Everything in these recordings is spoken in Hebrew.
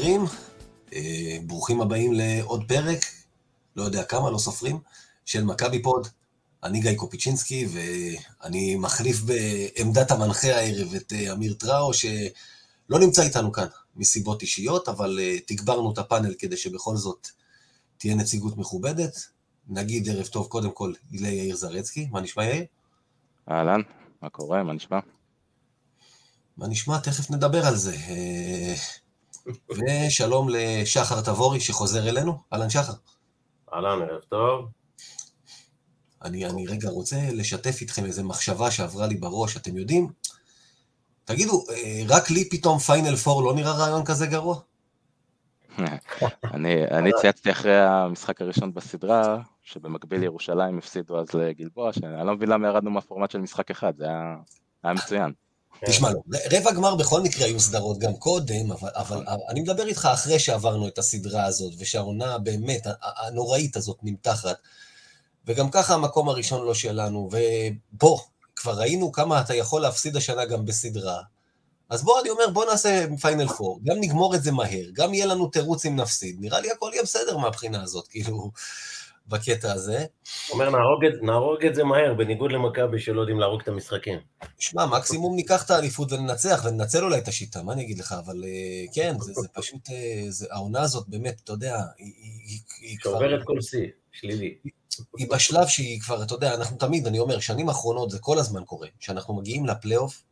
חברים, אה, ברוכים הבאים לעוד פרק, לא יודע כמה, לא סופרים, של מכבי פוד. אני גיא קופיצ'ינסקי, ואני מחליף בעמדת המנחה הערב את אה, אמיר טראו, שלא נמצא איתנו כאן מסיבות אישיות, אבל אה, תגברנו את הפאנל כדי שבכל זאת תהיה נציגות מכובדת. נגיד ערב טוב קודם כל ליאיר זרצקי, מה נשמע יאיר? אהלן, מה קורה, מה נשמע? מה נשמע? תכף נדבר על זה. ושלום לשחר תבורי שחוזר אלינו. אהלן שחר. אהלן, ערב טוב. אני, אני רגע רוצה לשתף איתכם איזו מחשבה שעברה לי בראש, אתם יודעים? תגידו, אה, רק לי פתאום פיינל פור לא נראה רעיון כזה גרוע? אני, אני צייצתי אחרי המשחק הראשון בסדרה, שבמקביל ירושלים הפסידו אז לגלבוע, שאני לא מבין למה ירדנו מהפורמט של משחק אחד, זה היה, היה מצוין. כן. תשמע, לא, רבע גמר בכל מקרה היו סדרות גם קודם, אבל, אבל אני מדבר איתך אחרי שעברנו את הסדרה הזאת, ושהעונה באמת, הנוראית הזאת נמתחת, וגם ככה המקום הראשון לא שלנו, ובוא, כבר ראינו כמה אתה יכול להפסיד השנה גם בסדרה, אז בוא, אני אומר, בוא נעשה פיינל פור, גם נגמור את זה מהר, גם יהיה לנו תירוץ אם נפסיד, נראה לי הכל יהיה בסדר מהבחינה הזאת, כאילו... בקטע הזה. אומר, נהרוג את, נהרוג את זה מהר, בניגוד למכבי שלא יודעים להרוג את המשחקים. שמע, מקסימום ניקח את האליפות וננצח, וננצל אולי את השיטה, מה אני אגיד לך, אבל אה, כן, זה, זה פשוט, אה, זה, העונה הזאת באמת, אתה יודע, היא, היא, היא כבר... עוברת כל שיא, שלילי. היא בשלב שהיא כבר, אתה יודע, אנחנו תמיד, אני אומר, שנים אחרונות זה כל הזמן קורה, שאנחנו מגיעים לפלייאוף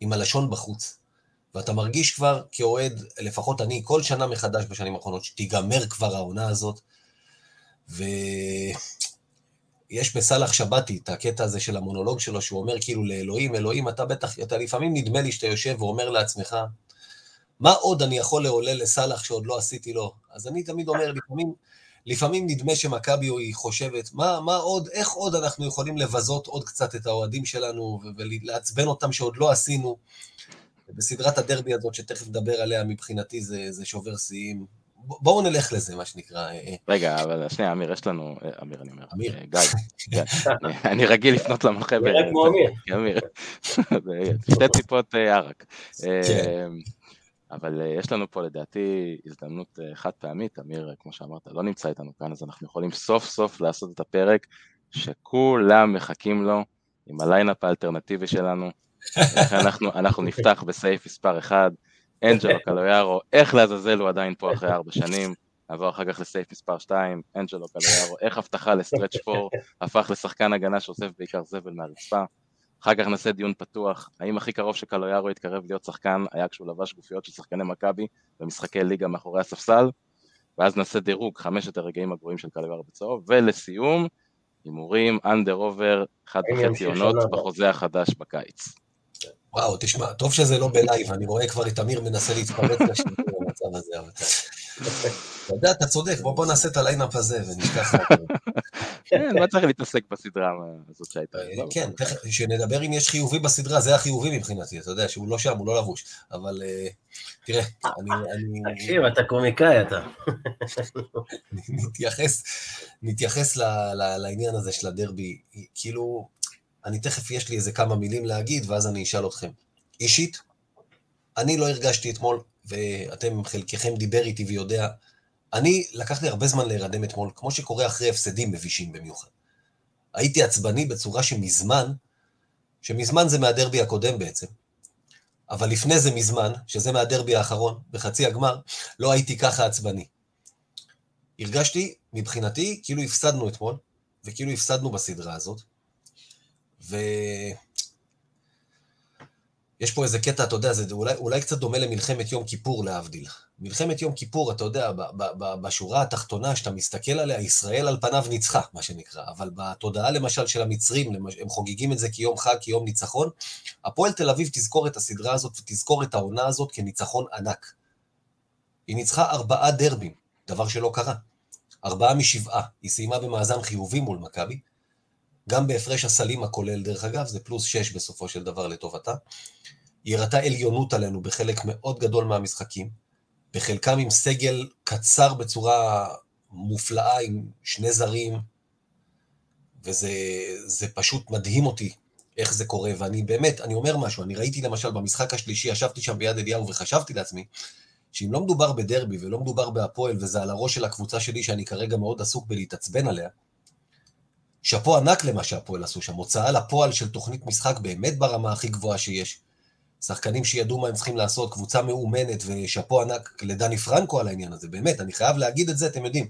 עם הלשון בחוץ. ואתה מרגיש כבר כאוהד, לפחות אני, כל שנה מחדש בשנים האחרונות, שתיגמר כבר העונה הזאת, ויש בסאלח שבתי את הקטע הזה של המונולוג שלו, שהוא אומר כאילו לאלוהים, אלוהים, אתה בטח, אתה לפעמים נדמה לי שאתה יושב ואומר לעצמך, מה עוד אני יכול לעולל לסאלח שעוד לא עשיתי לו? אז אני תמיד אומר, לפעמים, לפעמים נדמה שמכבי היא חושבת, מה, מה עוד, איך עוד אנחנו יכולים לבזות עוד קצת את האוהדים שלנו ולעצבן אותם שעוד לא עשינו. בסדרת הדרבי הזאת, שתכף נדבר עליה, מבחינתי זה, זה שובר שיאים. בואו נלך לזה, מה שנקרא. אה, אה. רגע, אבל שנייה, אמיר, יש לנו... אה, אמיר, אני אומר. אמיר. גיא. כן, אני רגיל לפנות למחבר. נראה כמו אמיר. אמיר. שתי טיפות ערק. כן. אבל יש לנו פה לדעתי הזדמנות חד פעמית, אמיר, כמו שאמרת, לא נמצא איתנו כאן, אז אנחנו יכולים סוף סוף לעשות את הפרק שכולם מחכים לו, עם ה line-up האלטרנטיבי שלנו. אנחנו נפתח בסעיף מספר 1, אנג'לו קלויארו, איך לעזאזל הוא עדיין פה אחרי ארבע שנים, נעבור אחר כך לסייף מספר 2, אנג'לו קלויארו, איך הבטחה לסטרץ' פור הפך לשחקן הגנה שאוסף בעיקר זבל מהרצפה, אחר כך נעשה דיון פתוח, האם הכי קרוב שקלויארו התקרב להיות שחקן היה כשהוא לבש גופיות של שחקני מכבי במשחקי ליגה מאחורי הספסל, ואז נעשה דירוג, חמשת הרגעים הגרועים של קלויארו בצהוב, ולסיום, הימורים, אנדר עובר, אחד וחצי עונות בחוזה החדש בקיץ. וואו, תשמע, טוב שזה לא בלייב, אני רואה כבר את אמיר מנסה להתפרץ לשידור במצב הזה, אבל אתה יודע, אתה צודק, בוא נעשה את ה line-up הזה ונשכח. כן, לא צריך להתעסק בסדרה הזאת שהייתה. אה, כן, כשנדבר אם יש חיובי בסדרה, זה החיובי מבחינתי, אתה יודע, שהוא לא שם, הוא לא לבוש, אבל אה, תראה, אני... תקשיב, אתה קומיקאי, אתה. נתייחס לעניין הזה של הדרבי, כאילו, אני תכף, יש לי איזה כמה מילים להגיד, ואז אני אשאל אתכם. אישית, אני לא הרגשתי אתמול, ואתם, חלקכם דיבר איתי ויודע, אני, לקח לי הרבה זמן להירדם אתמול, כמו שקורה אחרי הפסדים מבישים במיוחד. הייתי עצבני בצורה שמזמן, שמזמן זה מהדרבי הקודם בעצם, אבל לפני זה מזמן, שזה מהדרבי האחרון, בחצי הגמר, לא הייתי ככה עצבני. הרגשתי, מבחינתי, כאילו הפסדנו אתמול, וכאילו הפסדנו בסדרה הזאת, ו... יש פה איזה קטע, אתה יודע, זה אולי, אולי קצת דומה למלחמת יום כיפור, להבדיל. מלחמת יום כיפור, אתה יודע, ב, ב, ב, בשורה התחתונה, שאתה מסתכל עליה, ישראל על פניו ניצחה, מה שנקרא. אבל בתודעה, למשל, של המצרים, הם חוגגים את זה כיום חג, כיום ניצחון. הפועל תל אביב תזכור את הסדרה הזאת ותזכור את העונה הזאת כניצחון ענק. היא ניצחה ארבעה דרבים, דבר שלא קרה. ארבעה משבעה. היא סיימה במאזן חיובי מול מכבי. גם בהפרש הסלים הכולל, דרך אגב, זה פלוס שש בסופו של דבר לטובתה. היא הראתה עליונות עלינו בחלק מאוד גדול מהמשחקים, בחלקם עם סגל קצר בצורה מופלאה, עם שני זרים, וזה פשוט מדהים אותי איך זה קורה, ואני באמת, אני אומר משהו, אני ראיתי למשל במשחק השלישי, ישבתי שם ביד אליהו וחשבתי לעצמי, שאם לא מדובר בדרבי ולא מדובר בהפועל, וזה על הראש של הקבוצה שלי שאני כרגע מאוד עסוק בלהתעצבן עליה, שאפו ענק למה שהפועל עשו שם, הוצאה לפועל של תוכנית משחק באמת ברמה הכי גבוהה שיש. שחקנים שידעו מה הם צריכים לעשות, קבוצה מאומנת, ושאפו ענק לדני פרנקו על העניין הזה, באמת, אני חייב להגיד את זה, אתם יודעים.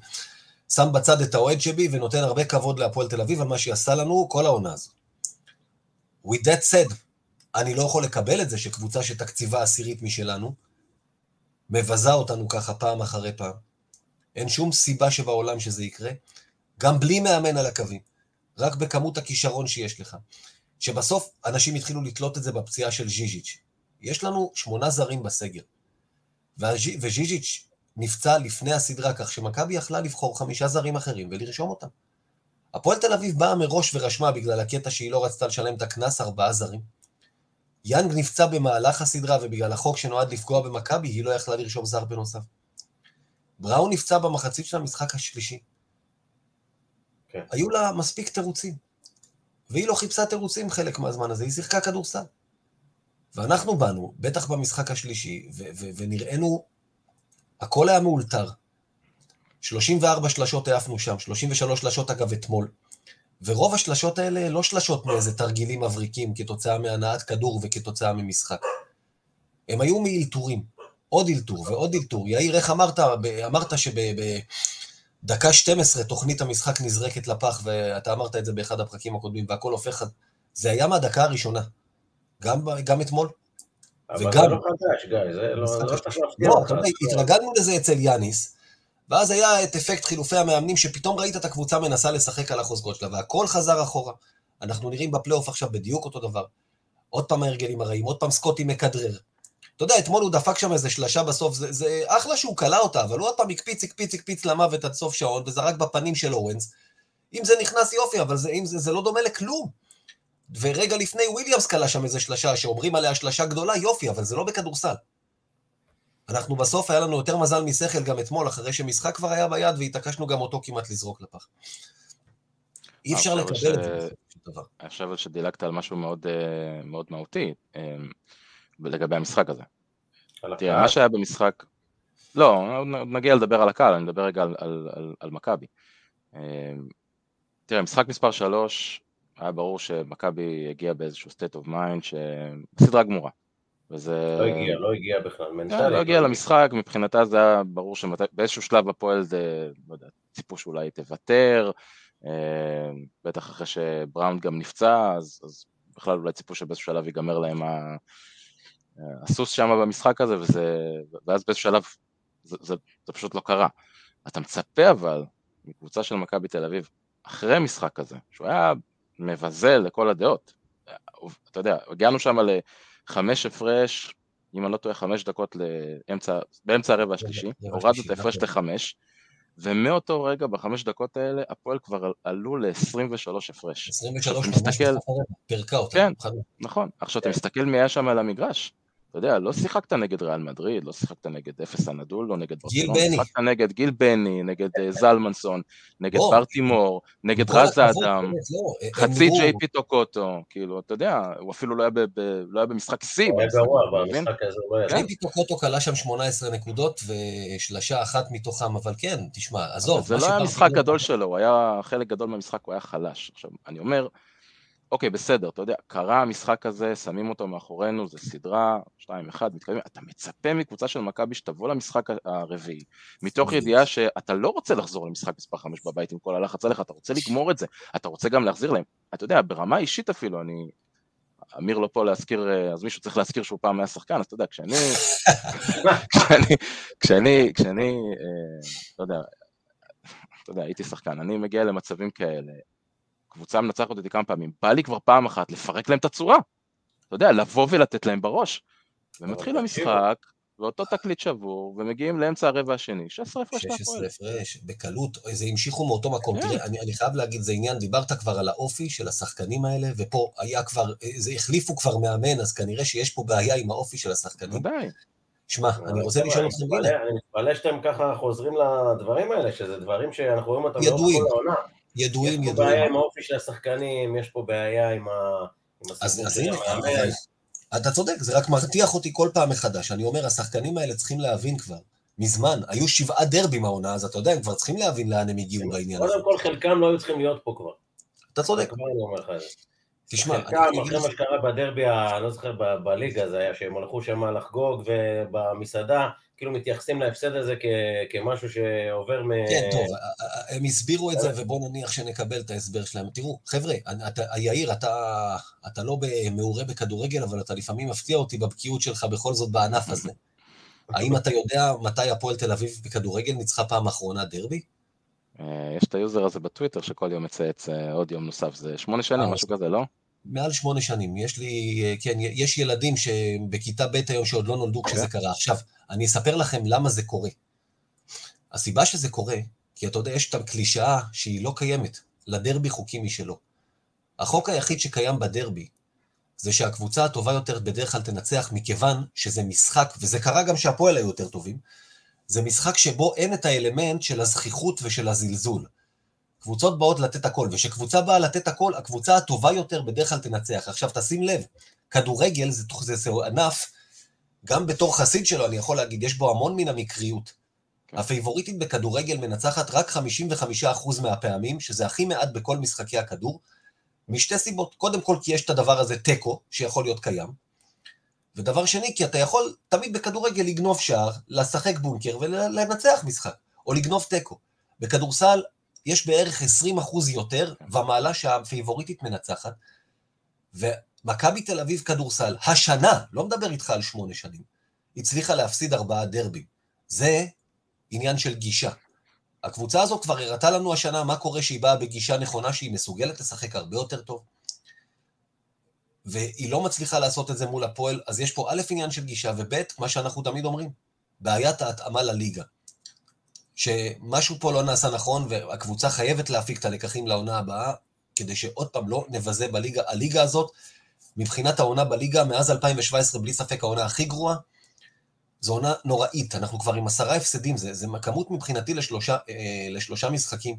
שם בצד את האוהד שבי ונותן הרבה כבוד להפועל תל אביב על מה שהיא עשה לנו כל העונה הזו. With that said, אני לא יכול לקבל את זה שקבוצה שתקציבה עשירית משלנו, מבזה אותנו ככה פעם אחרי פעם. אין שום סיבה שבעולם שזה יקרה, גם בלי מאמן על הקווים, רק בכמות הכישרון שיש לך. שבסוף אנשים התחילו לתלות את זה בפציעה של ז'יז'יץ'. יש לנו שמונה זרים בסגר, וז'יז'יץ' נפצע לפני הסדרה, כך שמכבי יכלה לבחור חמישה זרים אחרים ולרשום אותם. הפועל תל אביב באה מראש ורשמה בגלל הקטע שהיא לא רצתה לשלם את הקנס ארבעה זרים. יאנג נפצע במהלך הסדרה ובגלל החוק שנועד לפגוע במכבי, היא לא יכלה לרשום זר בנוסף. בראון נפצע במחצית של המשחק השלישי. כן. היו לה מספיק תירוצים. והיא לא חיפשה תירוצים חלק מהזמן הזה, היא שיחקה כדורסל. ואנחנו באנו, בטח במשחק השלישי, ונראינו, הכל היה מאולתר. 34 שלשות העפנו שם, 33 שלשות אגב אתמול. ורוב השלשות האלה לא שלשות מאיזה תרגילים מבריקים כתוצאה מהנעת כדור וכתוצאה ממשחק. הם היו מאלתורים. עוד אלתור ועוד אלתור. יאיר, איך אמרת? אמרת שב... דקה 12 תוכנית המשחק נזרקת לפח, ואתה אמרת את זה באחד הפרקים הקודמים, והכל הופך... זה היה מהדקה הראשונה. גם, גם אתמול. אבל וגם... זה לא חדש, גיא, זה לא, לא לא. לא, התרגלנו לזה אצל יאניס, ואז היה את אפקט חילופי המאמנים, שפתאום ראית את הקבוצה מנסה לשחק על החוזקות שלה, והכל חזר אחורה. אנחנו נראים בפלייאוף עכשיו בדיוק אותו דבר. עוד פעם ההרגלים הרעים, עוד פעם סקוטי מכדרר. אתה יודע, אתמול הוא דפק שם איזה שלשה בסוף, זה, זה אחלה שהוא קלע אותה, אבל הוא עוד פעם הקפיץ, הקפיץ, הקפיץ למוות עד סוף שעון, וזרק בפנים של אורנס. אם זה נכנס יופי, אבל זה, זה, זה לא דומה לכלום. ורגע לפני וויליאמס קלע שם איזה שלשה, שאומרים עליה שלשה גדולה, יופי, אבל זה לא בכדורסל. אנחנו בסוף, היה לנו יותר מזל משכל גם אתמול, אחרי שמשחק כבר היה ביד, והתעקשנו גם אותו כמעט לזרוק לפח. אי אפשר לקבל ש... את זה. אני חושב שדילגת על משהו מאוד, אה, מאוד מהותי. לגבי המשחק הזה. תראה, מה שהיה במשחק, לא, נגיע לדבר על הקהל, אני מדבר רגע על, על, על, על מכבי. אמ, תראה, משחק מספר 3, היה ברור שמכבי הגיע באיזשהו state of mind שבסדרה גמורה. וזה... לא הגיע, לא הגיע בכלל, מנטלית. לא, לא הגיע למשחק, מבחינתה זה היה ברור שבאיזשהו שלב הפועל זה, לא יודע, ציפו שאולי תוותר, אמ, בטח אחרי שבראון גם נפצע, אז, אז בכלל אולי ציפו שבאיזשהו שלב ייגמר להם ה... הסוס שם במשחק הזה, וזה, ואז באיזשהו שלב זה, זה, זה פשוט לא קרה. אתה מצפה אבל מקבוצה של מכבי תל אביב, אחרי משחק כזה, שהוא היה מבזה לכל הדעות, אתה יודע, הגענו שם לחמש הפרש, אם אני לא טועה, חמש דקות לאמצע, באמצע הרבע השלישי, הורדנו את ההפרש לחמש, ומאותו רגע, בחמש דקות האלה, הפועל כבר עלו ל-23 הפרש. 23 ממש פירקה אותה. כן, נכון. עכשיו אתה מסתכל מי היה שם על המגרש, אתה יודע, לא שיחקת נגד ריאל מדריד, לא שיחקת נגד אפס הנדול, לא נגד גיל בני. שיחקת נגד גיל בני, נגד אה, זלמנסון, נגד ברטימור, נגד רז האדם, לא, חצי ג'יי פי טוקוטו, כאילו, אתה יודע, הוא אפילו לא היה לא במשחק שיא. הוא היה גרוע במשחק הזה, הוא לא היה. ג'יי פי טוקוטו כלה שם 18 נקודות ושלשה אחת מתוכם, אבל כן, תשמע, עזוב. זה לא היה משחק גדול שלו, הוא היה, חלק גדול מהמשחק הוא היה חלש. עכשיו, אני אומר, אוקיי, בסדר, אתה יודע, קרה המשחק הזה, שמים אותו מאחורינו, זה סדרה, 2-1, מתקדמים, אתה מצפה מקבוצה של מכבי שתבוא למשחק הרביעי, מתוך ידיעה שאתה לא רוצה לחזור למשחק מספר 5 בבית עם כל הלחץ עליך, אתה רוצה לגמור את זה, אתה רוצה גם להחזיר להם. אתה יודע, ברמה אישית אפילו, אני... אמיר לא פה להזכיר, אה, אז מישהו צריך להזכיר שהוא פעם היה שחקן, אז אתה יודע, כשאני, כשאני, כשאני, כשאני, אה, לא יודע, אתה יודע, הייתי שחקן, אני מגיע למצבים כאלה, קבוצה מנצחת אותי כמה פעמים, בא לי כבר פעם אחת לפרק להם את הצורה. אתה יודע, לבוא ולתת להם בראש. ומתחיל המשחק, ואותו תקליט שבור, ומגיעים לאמצע הרבע השני, 16 הפרש 16 הפרש, בקלות, זה המשיכו מאותו מקום. כן. תראה, אני, אני חייב להגיד, זה עניין, דיברת כבר על האופי של השחקנים האלה, ופה היה כבר, זה החליפו כבר מאמן, אז כנראה שיש פה בעיה עם האופי של השחקנים. ודאי. שמע, אני רוצה לשאול אתכם, הנה. אני מתפלא שאתם ככה חוזרים לדברים האלה, שזה דברים שאנחנו רואים אותם לאורך כל העונה. ידועים, ידועים. יש פה בעיה עם האופי של השחקנים, יש פה בעיה עם ה... אז, אז הנה, אתה צודק, זה רק מרתיח אותי כל פעם מחדש. אני אומר, השחקנים האלה צריכים להבין כבר, מזמן, היו שבעה דרבים העונה, אז אתה יודע, הם כבר צריכים להבין לאן הם הגיעו בעניין הזה. קודם כל, חלקם לא היו צריכים להיות פה כבר. אתה צודק. כבר אני אומר לך את זה. תשמע, חלקם, אחרי מה שקרה בדרבי, אני לא זוכר, בליגה זה היה שהם הלכו שם לחגוג, ובמסעדה, כאילו מתייחסים להפסד הזה כמשהו שעובר מ... כן, טוב, הם הסבירו את זה, ובואו נניח שנקבל את ההסבר שלהם. תראו, חבר'ה, יאיר, אתה, אתה לא מעורה בכדורגל, אבל אתה לפעמים מפתיע אותי בבקיאות שלך בכל זאת בענף הזה. האם אתה יודע מתי הפועל תל אביב בכדורגל ניצחה פעם אחרונה דרבי? אה, יש את ה user הזה בטוויטר שכל יום מצייץ אה, עוד יום נוסף, זה שמונה שנים, אה, משהו כזה, לא? מעל שמונה שנים. יש לי, כן, יש ילדים שבכיתה ב' היום שעוד לא נולדו כשזה אוקיי. קרה. עכשיו, אני אספר לכם למה זה קורה. הסיבה שזה קורה, כי אתה יודע, יש את הקלישאה שהיא לא קיימת, לדרבי חוקים משלו. החוק היחיד שקיים בדרבי זה שהקבוצה הטובה יותר בדרך כלל תנצח, מכיוון שזה משחק, וזה קרה גם שהפועל היו יותר טובים, זה משחק שבו אין את האלמנט של הזכיחות ושל הזלזול. קבוצות באות לתת הכל, וכשקבוצה באה לתת הכל, הקבוצה הטובה יותר בדרך כלל תנצח. עכשיו תשים לב, כדורגל זה, זה, זה ענף, גם בתור חסיד שלו אני יכול להגיד, יש בו המון מן המקריות. כן. הפייבוריטית בכדורגל מנצחת רק 55% מהפעמים, שזה הכי מעט בכל משחקי הכדור, משתי סיבות. קודם כל כי יש את הדבר הזה תיקו, שיכול להיות קיים, ודבר שני, כי אתה יכול תמיד בכדורגל לגנוב שער, לשחק בונקר ולנצח משחק, או לגנוב תיקו. בכדורסל יש בערך 20 אחוז יותר ומעלה שהפייבוריטית מנצחת, ומכבי תל אביב כדורסל, השנה, לא מדבר איתך על שמונה שנים, הצליחה להפסיד ארבעה דרבים. זה עניין של גישה. הקבוצה הזו כבר הראתה לנו השנה מה קורה שהיא באה בגישה נכונה, שהיא מסוגלת לשחק הרבה יותר טוב, והיא לא מצליחה לעשות את זה מול הפועל, אז יש פה א', עניין של גישה, וב', מה שאנחנו תמיד אומרים, בעיית ההתאמה לליגה. שמשהו פה לא נעשה נכון, והקבוצה חייבת להפיק את הלקחים לעונה הבאה, כדי שעוד פעם לא נבזה בליגה. הליגה הזאת, מבחינת העונה בליגה, מאז 2017, בלי ספק העונה הכי גרועה, זו עונה נוראית, אנחנו כבר עם עשרה הפסדים, זה, זה כמות מבחינתי לשלושה, אה, לשלושה משחקים.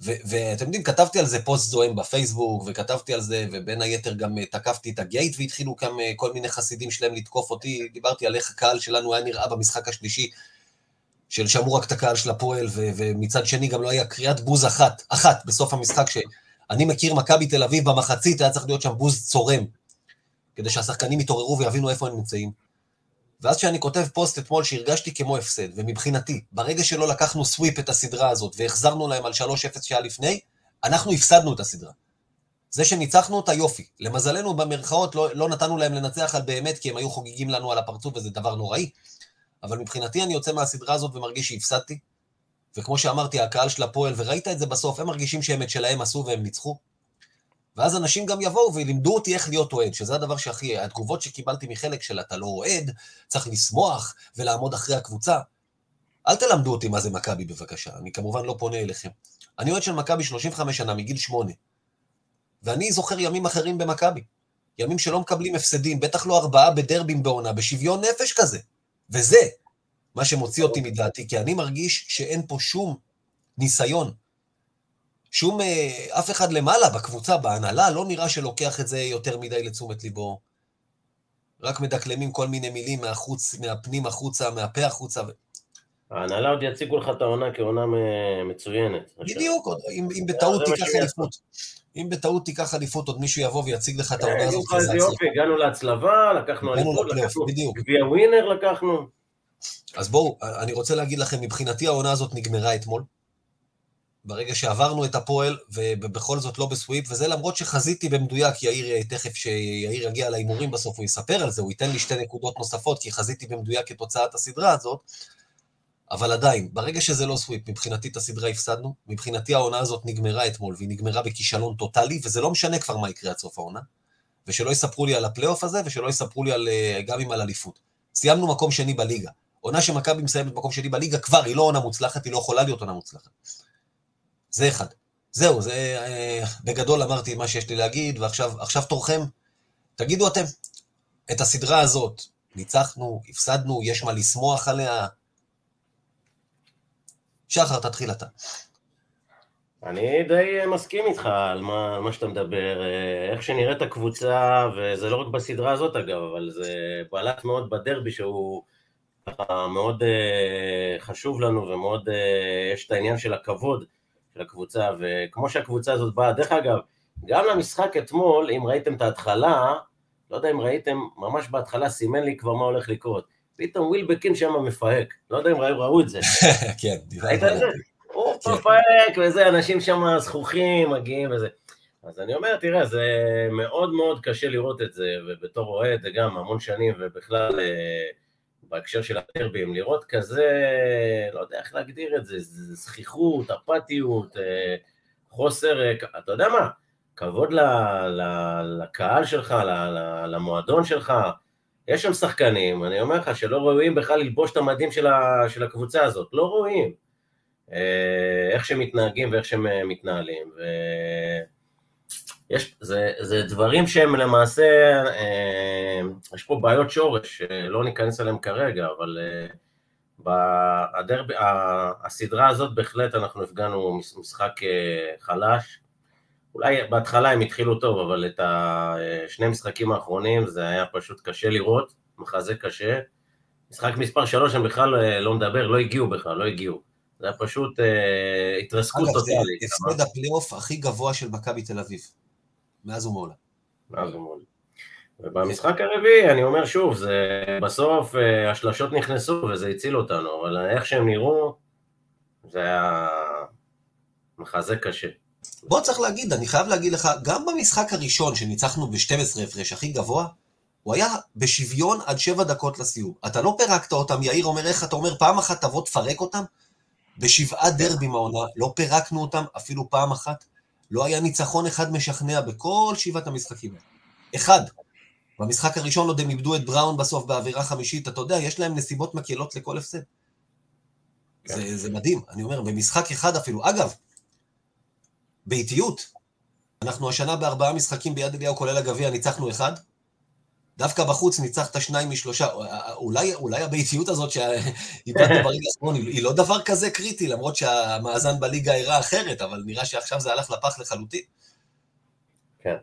ואתם יודעים, כתבתי על זה פוסט זוהם בפייסבוק, וכתבתי על זה, ובין היתר גם אה, תקפתי את הגייט, והתחילו גם אה, כל מיני חסידים שלהם לתקוף אותי, דיברתי על איך הקהל שלנו היה נראה במשחק השלישי, של שמעו רק את הקהל של הפועל, ומצד שני גם לא היה קריאת בוז אחת, אחת בסוף המשחק, שאני מכיר מכבי תל אביב במחצית, היה צריך להיות שם בוז צורם, כדי שהשחקנים יתעוררו ויבינו איפה הם נמצאים. ואז כשאני כותב פוסט אתמול שהרגשתי כמו הפסד, ומבחינתי, ברגע שלא לקחנו סוויפ את הסדרה הזאת והחזרנו להם על 3-0 שהיה לפני, אנחנו הפסדנו את הסדרה. זה שניצחנו אותה, יופי. למזלנו, במרכאות, לא, לא נתנו להם לנצח על באמת, כי הם היו חוגגים לנו על הפרצוף, וזה דבר נוראי. אבל מבחינתי אני יוצא מהסדרה הזאת ומרגיש שהפסדתי. וכמו שאמרתי, הקהל של הפועל, וראית את זה בסוף, הם מרגישים שהם את שלהם עשו והם ניצחו. ואז אנשים גם יבואו ולימדו אותי איך להיות אוהד, שזה הדבר שהכי... התגובות שקיבלתי מחלק של אתה לא אוהד, צריך לשמוח ולעמוד אחרי הקבוצה. אל תלמדו אותי מה זה מכבי בבקשה, אני כמובן לא פונה אליכם. אני אוהד של מכבי 35 שנה, מגיל 8. ואני זוכר ימים אחרים במכבי. ימים שלא מקבלים הפסדים, בטח לא ארבעה בדרבים בעונה, בשוויון נפש כזה. וזה מה שמוציא אותי מדעתי, כי אני מרגיש שאין פה שום ניסיון. שום, אה, אף אחד למעלה בקבוצה, בהנהלה, לא נראה שלוקח את זה יותר מדי לתשומת ליבו. רק מדקלמים כל מיני מילים מהחוץ, מהפנים החוצה, מהפה החוצה. ההנהלה עוד יציגו לך את העונה כעונה מצוינת. בדיוק, אם, אם בטעות תיקח אליפות. אם בטעות תיקח אליפות, עוד מישהו יבוא ויציג לך את העונה הזאת. איזה יופי, הגענו להצלבה, לקחנו אליפות, לקחנו גביע ווינר לקחנו. אז בואו, אני רוצה להגיד לכם, מבחינתי העונה הזאת נגמרה אתמול. ברגע שעברנו את הפועל, ובכל זאת לא ב sweep, וזה למרות שחזיתי במדויק, יאיר, תכף שיאיר יגיע להימורים בסוף, הוא יספר על זה, הוא ייתן לי שתי נקודות נוספות, כי חזיתי במדויק את תוצאת הסדרה הזאת, אבל עדיין, ברגע שזה לא sweep, מבחינתי את הסדרה הפסדנו, מבחינתי העונה הזאת נגמרה אתמול, והיא נגמרה בכישלון טוטאלי, וזה לא משנה כבר מה יקרה עד סוף העונה, ושלא יספרו לי על הפלייאוף הזה, ושלא יספרו לי על, אה, גם אם על אליפות. סיימנו מקום שני בליגה. עונה שמכבי מסיימת מקום שני בליגה כבר, היא לא עונה מוצלחת, היא לא יכולה להיות עונה מוצלחת. זה אחד. זהו, זה אה, בגדול אמרתי מה שיש לי להגיד, ועכשיו תורכם. תגידו אתם, את הסדרה הזאת, ניצחנו, הפסדנו, יש מה לשמוח עליה. שחר, תתחיל אתה. אני די מסכים איתך על מה, מה שאתה מדבר, אה, איך שנראית הקבוצה, וזה לא רק בסדרה הזאת אגב, אבל זה בלט מאוד בדרבי שהוא מאוד חשוב לנו ומאוד, יש את העניין של הכבוד של הקבוצה, וכמו שהקבוצה הזאת באה, דרך אגב, גם למשחק אתמול, אם ראיתם את ההתחלה, לא יודע אם ראיתם, ממש בהתחלה סימן לי כבר מה הולך לקרות. פתאום וויל בקין שם מפהק, לא יודע אם ראו, ראו את זה. כן, ראית את זה? הוא כן. מפהק וזה, אנשים שם זכוכים, מגיעים וזה. אז אני אומר, תראה, זה מאוד מאוד קשה לראות את זה, ובתור אוהד זה גם המון שנים, ובכלל אה, בהקשר של הדרבים, לראות כזה, לא יודע איך להגדיר את זה, זכיחות, אפתיות, אה, חוסר, אה, אתה יודע מה, כבוד ל, ל, לקהל שלך, ל, למועדון שלך, יש שם שחקנים, אני אומר לך, שלא ראויים בכלל ללבוש את המדים של, ה, של הקבוצה הזאת, לא רואים. אה, איך שהם מתנהגים ואיך שהם מתנהלים. ויש, זה, זה דברים שהם למעשה, אה, יש פה בעיות שורש, שלא ניכנס אליהם כרגע, אבל בדרב, הסדרה הזאת בהחלט אנחנו הפגענו משחק חלש. אולי בהתחלה הם התחילו טוב, אבל את השני משחקים האחרונים זה היה פשוט קשה לראות, מחזה קשה. משחק מספר 3 הם בכלל לא מדבר, לא הגיעו בכלל, לא הגיעו. זה היה פשוט אה, התרסקות טוטאלית. אגב, זה הפסד הפלייאוף הכי גבוה של מכבי תל אביב, מאז ומעולם. מאז ומעולם. ובמשחק הרביעי, אני אומר שוב, זה בסוף אה, השלשות נכנסו וזה הציל אותנו, אבל איך שהם נראו, זה היה מחזה קשה. בוא צריך להגיד, אני חייב להגיד לך, גם במשחק הראשון שניצחנו ב-12 הפרש הכי גבוה, הוא היה בשוויון עד שבע דקות לסיום. אתה לא פירקת אותם, יאיר אומר איך אתה אומר, פעם אחת תבוא תפרק אותם, בשבעה דרבים העונה, לא פירקנו אותם אפילו פעם אחת. לא היה ניצחון אחד משכנע בכל שבעת המשחקים האלה. אחד. במשחק הראשון עוד הם איבדו את בראון בסוף באווירה חמישית, אתה יודע, יש להם נסיבות מקלות לכל הפסד. כן. זה, זה מדהים, אני אומר, במשחק אחד אפילו. אגב, באיטיות, אנחנו השנה בארבעה משחקים ביד אליהו, כולל הגביע, ניצחנו אחד, דווקא בחוץ ניצחת שניים משלושה. אולי, אולי הביתיות הזאת שאיבדנו ברגע האחרון היא לא דבר כזה קריטי, למרות שהמאזן בליגה הראה אחרת, אבל נראה שעכשיו זה הלך לפח לחלוטין. כן.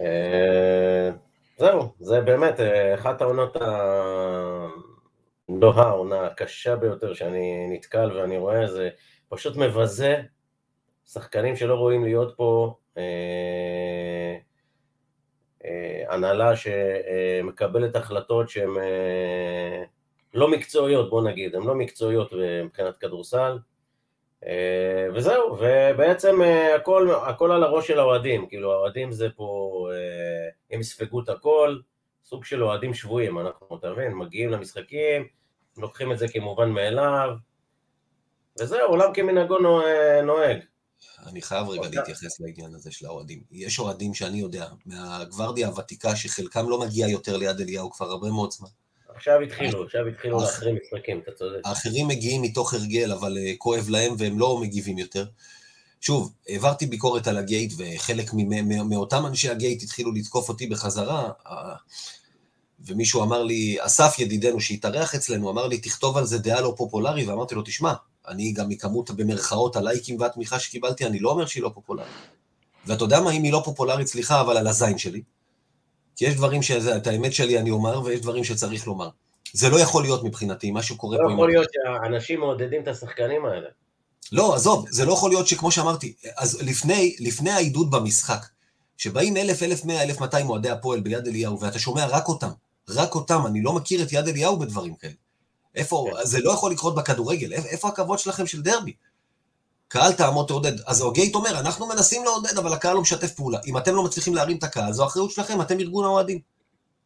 אה, זהו, זה באמת אה, אחת העונות ה... לא העונה הקשה ביותר שאני נתקל ואני רואה, זה פשוט מבזה שחקנים שלא רואים להיות פה. אה, הנהלה שמקבלת החלטות שהן אה, לא מקצועיות, בוא נגיד, הן לא מקצועיות מבחינת כדורסל, אה, וזהו, ובעצם הכל, הכל על הראש של האוהדים, כאילו האוהדים זה פה, הם יספגו את הכל, סוג של אוהדים שבויים, אנחנו, אתה מבין, מגיעים למשחקים, לוקחים את זה כמובן מאליו, וזהו, עולם כמנהגו נוהג. אני חייב רגע אוקיי. להתייחס לעניין הזה של האוהדים. יש אוהדים שאני יודע, מהגוורדיה הוותיקה, שחלקם לא מגיע יותר ליד אליהו כבר הרבה מאוד זמן. עכשיו התחילו, עכשיו התחילו להחרים משחקים, אתה צודק. האחרים מגיעים מתוך הרגל, אבל uh, כואב להם והם לא מגיבים יותר. שוב, העברתי ביקורת על הגייט, וחלק מאותם אנשי הגייט התחילו לתקוף אותי בחזרה, ומישהו אמר לי, אסף ידידנו שהתארח אצלנו, אמר לי, תכתוב על זה דעה לא פופולרי, ואמרתי לו, תשמע, אני גם מכמות במרכאות הלייקים והתמיכה שקיבלתי, אני לא אומר שהיא לא פופולרית. ואתה יודע מה, אם היא לא פופולרית, סליחה, אבל על הזין שלי. כי יש דברים שאת האמת שלי אני אומר, ויש דברים שצריך לומר. זה לא יכול להיות מבחינתי, מה שקורה לא פה... לא יכול להיות שהאנשים מעודדים את השחקנים האלה. לא, עזוב, זה לא יכול להיות שכמו שאמרתי, אז לפני, לפני העידוד במשחק, שבאים אלף, אלף מאה, אלף מאתיים אוהדי הפועל ביד אליהו, ואתה שומע רק אותם, רק אותם, אני לא מכיר את יד אליהו בדברים כאלה. איפה, כן. זה לא יכול לקרות בכדורגל, איפה הכבוד שלכם של דרבי? קהל תעמוד תעודד. אז הגייט אומר, אנחנו מנסים לעודד, אבל הקהל לא משתף פעולה. אם אתם לא מצליחים להרים את הקהל, זו אחריות שלכם, אתם ארגון האוהדים.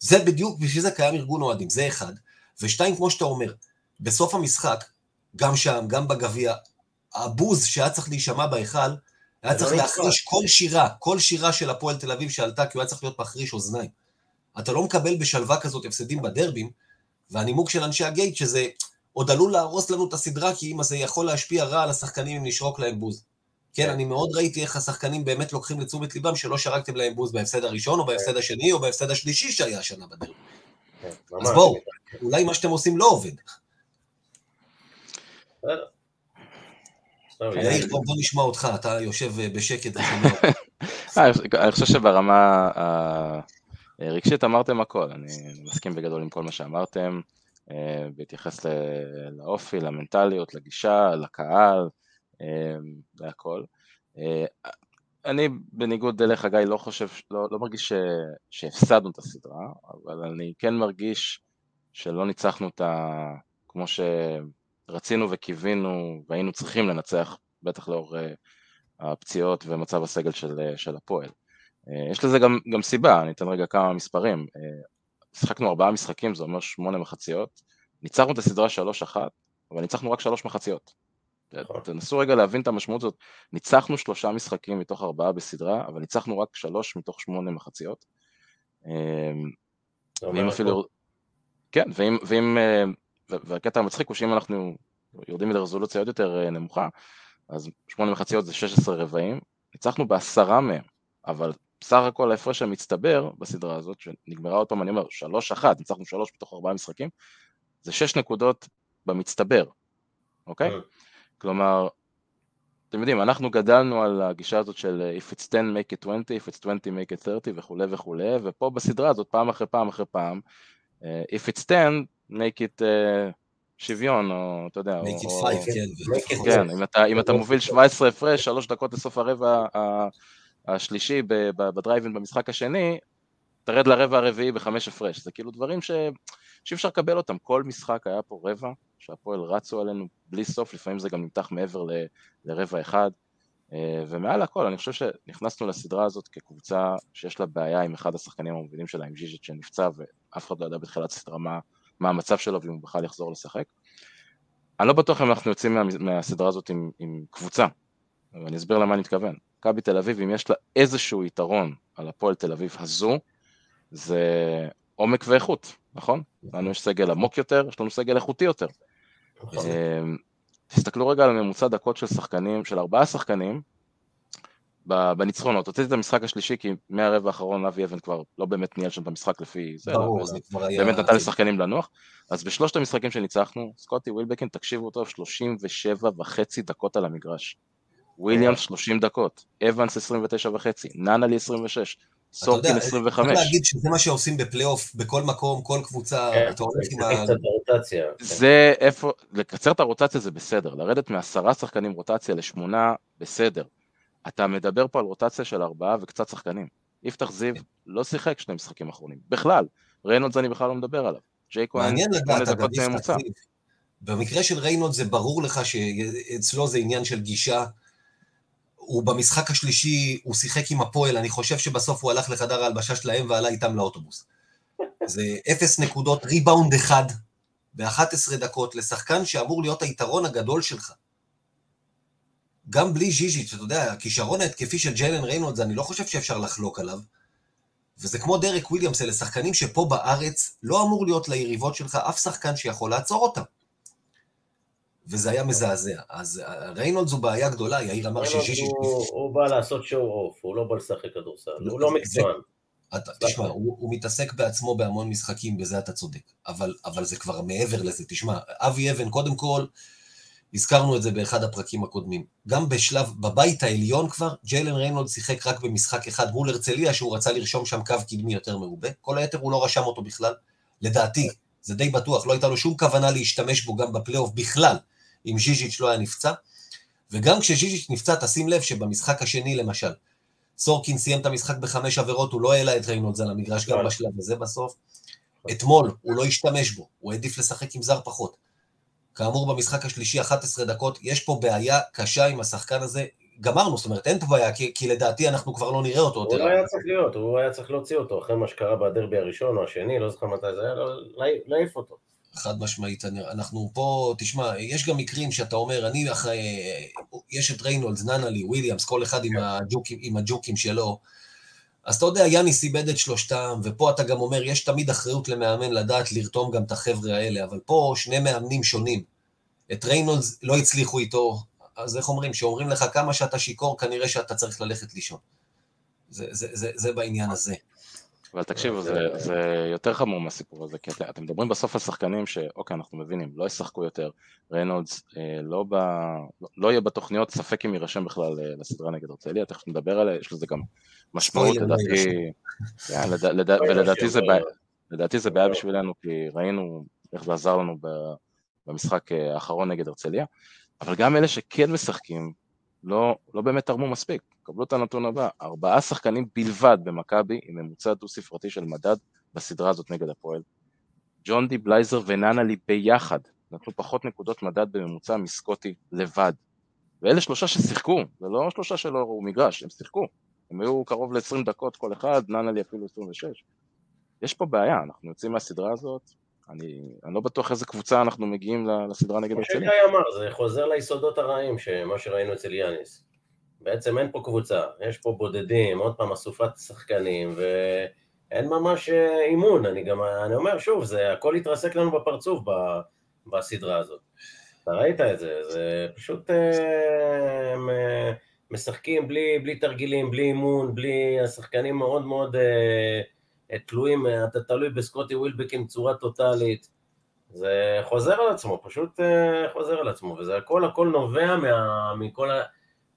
זה בדיוק, בשביל זה קיים ארגון אוהדים, זה אחד. ושתיים, כמו שאתה אומר, בסוף המשחק, גם שם, גם בגביע, הבוז שהיה צריך להישמע בהיכל, היה צריך להחריש כל שירה, כל שירה של הפועל תל אביב שעלתה, כי הוא היה צריך להיות מחריש אוזניים. אתה לא מקבל בשלווה כזאת הפסדים בדרבים, והנימוק של אנשי הגייט שזה עוד עלול להרוס לנו את הסדרה, כי אם זה יכול להשפיע רע על השחקנים אם נשרוק להם בוז. כן, כן, אני מאוד ראיתי איך השחקנים באמת לוקחים לתשומת ליבם שלא שרקתם להם בוז בהפסד הראשון, או בהפסד השני, או בהפסד השלישי שהיה השנה בדרבי. כן, אז בואו, אולי מה שאתם עושים לא עובד. יאיר, בוא נשמע אותך, אתה יושב אה, בשקט אה, אני חושב שברמה הרגשית אמרתם הכל, אני מסכים בגדול עם כל מה שאמרתם, אה, בהתייחס לאופי, למנטליות, לגישה, לקהל, והכל. אני בניגוד אליך גיא לא חושב, לא, לא מרגיש שהפסדנו את הסדרה, אבל אני כן מרגיש שלא ניצחנו אותה כמו ש... רצינו וקיווינו והיינו צריכים לנצח, בטח לאור הפציעות ומצב הסגל של, של הפועל. Uh, יש לזה גם, גם סיבה, אני אתן רגע כמה מספרים. שיחקנו ארבעה משחקים, זה אומר שמונה מחציות. ניצחנו את הסדרה שלוש אחת, אבל ניצחנו רק שלוש מחציות. נכון. תנסו רגע להבין את המשמעות הזאת. ניצחנו שלושה משחקים מתוך ארבעה בסדרה, אבל ניצחנו רק שלוש מתוך שמונה מחציות. ואם אפילו... כן, ואם, ואם והקטע המצחיק הוא שאם אנחנו יורדים לרזולוציה עוד יותר אה, נמוכה, אז שמונה מחציות זה 16 רבעים, ניצחנו בעשרה מהם, אבל בסך הכל ההפרש המצטבר בסדרה הזאת, שנגמרה עוד פעם, אני אומר, שלוש אחת, ניצחנו שלוש מתוך ארבעה משחקים, זה שש נקודות במצטבר, אוקיי? Mm. כלומר, אתם יודעים, אנחנו גדלנו על הגישה הזאת של אה, If it's 10, make it 20, If it's 20, make it 30 וכולי וכולי, ופה בסדרה הזאת פעם אחרי פעם אחרי פעם, אה, If it's 10, make it uh, שוויון, או אתה יודע, make או, it five, כן, כן, אם אתה, אם אתה מוביל 17 הפרש, שלוש דקות לסוף הרבע השלישי בדרייבין במשחק השני, תרד לרבע הרביעי בחמש הפרש, זה כאילו דברים ש... שאי אפשר לקבל אותם, כל משחק היה פה רבע, שהפועל רצו עלינו בלי סוף, לפעמים זה גם נמתח מעבר ל, לרבע אחד, אה, ומעל הכל, אני חושב שנכנסנו לסדרה הזאת כקבוצה שיש לה בעיה עם אחד השחקנים המובילים שלה, עם ז'יז'יץ' שנפצע, ואף אחד לא ידע בתחילת הסדרה מה, מה המצב שלו ואם הוא בכלל יחזור לשחק. אני לא בטוח אם אנחנו יוצאים מה, מהסדרה הזאת עם, עם קבוצה, ואני אסביר למה אני מתכוון. מכבי תל אביב, אם יש לה איזשהו יתרון על הפועל תל אביב הזו, זה עומק ואיכות, נכון? לנו יש סגל עמוק יותר, יש לנו סגל איכותי יותר. נכון. אמ, תסתכלו רגע על ממוצע דקות של שחקנים, של ארבעה שחקנים, בניצחונות. הוצאתי את המשחק השלישי כי מהרבע האחרון אבי אבן כבר לא באמת ניהל שם את המשחק לפי זה, ברור, זה כבר היה... באמת נתן לשחקנים לנוח. אז בשלושת המשחקים שניצחנו, סקוטי ווילבקין, תקשיבו טוב, 37 וחצי דקות על המגרש. וויליאמס 30 דקות, אבנס 29 וחצי, נאנלי 26, סורקין 25. אתה יודע, להגיד שזה מה שעושים בפלייאוף, בכל מקום, כל קבוצה, כן, אתה הולך עם ה... כן. זה איפה, לקצר את הרוטציה זה בסדר, לרדת מעשרה שחקנים רוטציה לשמונה, בסדר. אתה מדבר פה על רוטציה של ארבעה וקצת שחקנים. יפתח זיו כן. לא שיחק שני משחקים אחרונים, בכלל. ריינולדס אני בכלל לא מדבר עליו. ג'יי כהן, שמונה דקות ממוצע. במקרה של ריינולדס זה ברור לך שאצלו זה עניין של גישה. הוא במשחק השלישי, הוא שיחק עם הפועל, אני חושב שבסוף הוא הלך לחדר ההלבשה שלהם ועלה איתם לאוטובוס. זה אפס נקודות, ריבאונד אחד ב-11 דקות לשחקן שאמור להיות היתרון הגדול שלך. גם בלי ז'יז'יץ', אתה יודע, הכישרון ההתקפי של ג'יילן ריינולדס, אני לא חושב שאפשר לחלוק עליו. וזה כמו דרק וויליאמס, אלה שחקנים שפה בארץ לא אמור להיות ליריבות שלך אף שחקן שיכול לעצור אותם. וזה היה מזעזע. אז ריינולדס הוא בעיה גדולה, יאיר אמר שז'יז'יץ'... הוא, הוא בא לעשות show off, הוא לא בא לשחק כדורסל, הוא לא מקצוען. תשמע, הוא, הוא מתעסק בעצמו בהמון משחקים, בזה אתה צודק. אבל, אבל זה כבר מעבר לזה. תשמע, אבי אבן, קודם כל, הזכרנו את זה באחד הפרקים הקודמים. גם בשלב, בבית העליון כבר, ג'יילן ריינולדס שיחק רק במשחק אחד מול הרצליה, שהוא רצה לרשום שם קו קדמי יותר מרובה. כל היתר הוא לא רשם אותו בכלל. לדעתי, זה די בטוח, לא הייתה לו שום כוונה להשתמש בו גם בפלייאוף בכלל, אם ז'יז'יץ' לא היה נפצע. וגם כשז'יז'יץ' נפצע, תשים לב שבמשחק השני למשל, סורקין סיים את המשחק בחמש עבירות, הוא לא העלה את ריינולדס על המגרש גם בשלב הזה בסוף. אתמול הוא לא השתמש בו, הוא העדיף לשחק עם זר פחות. כאמור, במשחק השלישי 11 דקות, יש פה בעיה קשה עם השחקן הזה. גמרנו, זאת אומרת, אין פה בעיה, כי, כי לדעתי אנחנו כבר לא נראה אותו הוא לא היה צריך להיות, הוא היה צריך להוציא אותו, אחרי מה שקרה בדרבי הראשון או השני, לא זוכר מתי זה היה, לא- להעיף אותו. חד משמעית, אנחנו פה, תשמע, יש גם מקרים שאתה אומר, אני אחרי, יש את ריינולדס, ננלי, וויליאמס, כל אחד עם, כן. הג'וקים, עם הג'וקים שלו, אז אתה יודע, יאניס איבד את שלושתם, ופה אתה גם אומר, יש תמיד אחריות למאמן לדעת לרתום גם את החבר'ה האלה, אבל פה שני מאמנים שונים. את ריינולדס לא הצליחו איתו, אז איך אומרים? כשאומרים לך כמה שאתה שיכור, כנראה שאתה צריך ללכת לישון. זה, זה, זה, זה בעניין הזה. אבל תקשיבו, זה, זה יותר חמור מהסיפור הזה, כי אתם מדברים בסוף על שחקנים שאוקיי, אנחנו מבינים, לא ישחקו יותר, ריינולדס אה, לא, ב, לא יהיה בתוכניות, ספק אם יירשם בכלל אה, לסדרה נגד הרצליה, תכף נדבר עליה, יש לזה גם משמעות, לדעתי, ולדעתי זה בעיה בשבילנו, כי ראינו איך זה עזר לנו במשחק אה, האחרון נגד הרצליה, אבל גם אלה שכן משחקים, לא, לא באמת תרמו מספיק. קבלו את הנתון הבא, ארבעה שחקנים בלבד במכבי עם ממוצע דו-ספרתי של מדד בסדרה הזאת נגד הפועל. ג'ון די בלייזר וננלי ביחד נתנו פחות נקודות מדד בממוצע מסקוטי לבד. ואלה שלושה ששיחקו, זה לא שלושה שלא ראו מגרש, הם שיחקו. הם היו קרוב ל-20 דקות כל אחד, ננלי אפילו 26. יש פה בעיה, אנחנו יוצאים מהסדרה הזאת, אני, אני לא בטוח איזה קבוצה אנחנו מגיעים לסדרה נגד הרצליה. כמו שגיא אמר, זה חוזר ליסודות הרעים, מה שראינו אצל יאניס. בעצם אין פה קבוצה, יש פה בודדים, עוד פעם אסופת שחקנים, ואין ממש אה, אימון, אני גם, אני אומר שוב, זה הכל התרסק לנו בפרצוף בסדרה הזאת. אתה ראית את זה, זה פשוט אה, הם אה, משחקים בלי, בלי תרגילים, בלי אימון, בלי, השחקנים מאוד מאוד תלויים, אתה תלוי בסקוטי ווילבקין בצורה טוטאלית. זה חוזר על עצמו, פשוט חוזר על עצמו, וזה הכל, הכל נובע מה, מכל ה...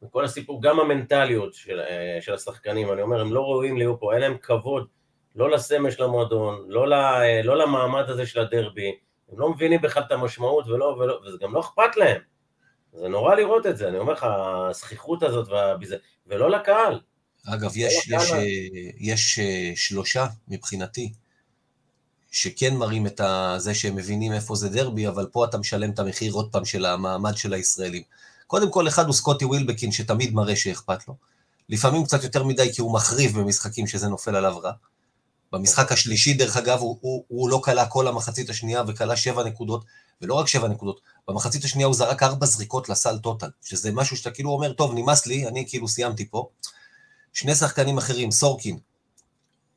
וכל הסיפור, גם המנטליות של, אה, של השחקנים, אני אומר, הם לא ראויים להיות פה, אין להם כבוד, לא לסמל של המועדון, לא, ל, אה, לא למעמד הזה של הדרבי, הם לא מבינים בכלל את המשמעות, ולא, ולא, וזה גם לא אכפת להם. זה נורא לראות את זה, אני אומר לך, הזכיחות הזאת, והביזה, ולא לקהל. אגב, יש, לא יש, יש, יש שלושה מבחינתי, שכן מראים את זה שהם מבינים איפה זה דרבי, אבל פה אתה משלם את המחיר עוד פעם של המעמד של הישראלים. קודם כל, אחד הוא סקוטי ווילבקין, שתמיד מראה שאכפת לו. לפעמים קצת יותר מדי, כי הוא מחריב במשחקים שזה נופל עליו רע. במשחק השלישי, דרך אגב, הוא, הוא, הוא לא כלה כל המחצית השנייה וכלה שבע נקודות, ולא רק שבע נקודות, במחצית השנייה הוא זרק ארבע זריקות לסל טוטל, שזה משהו שאתה כאילו אומר, טוב, נמאס לי, אני כאילו סיימתי פה. שני שחקנים אחרים, סורקין,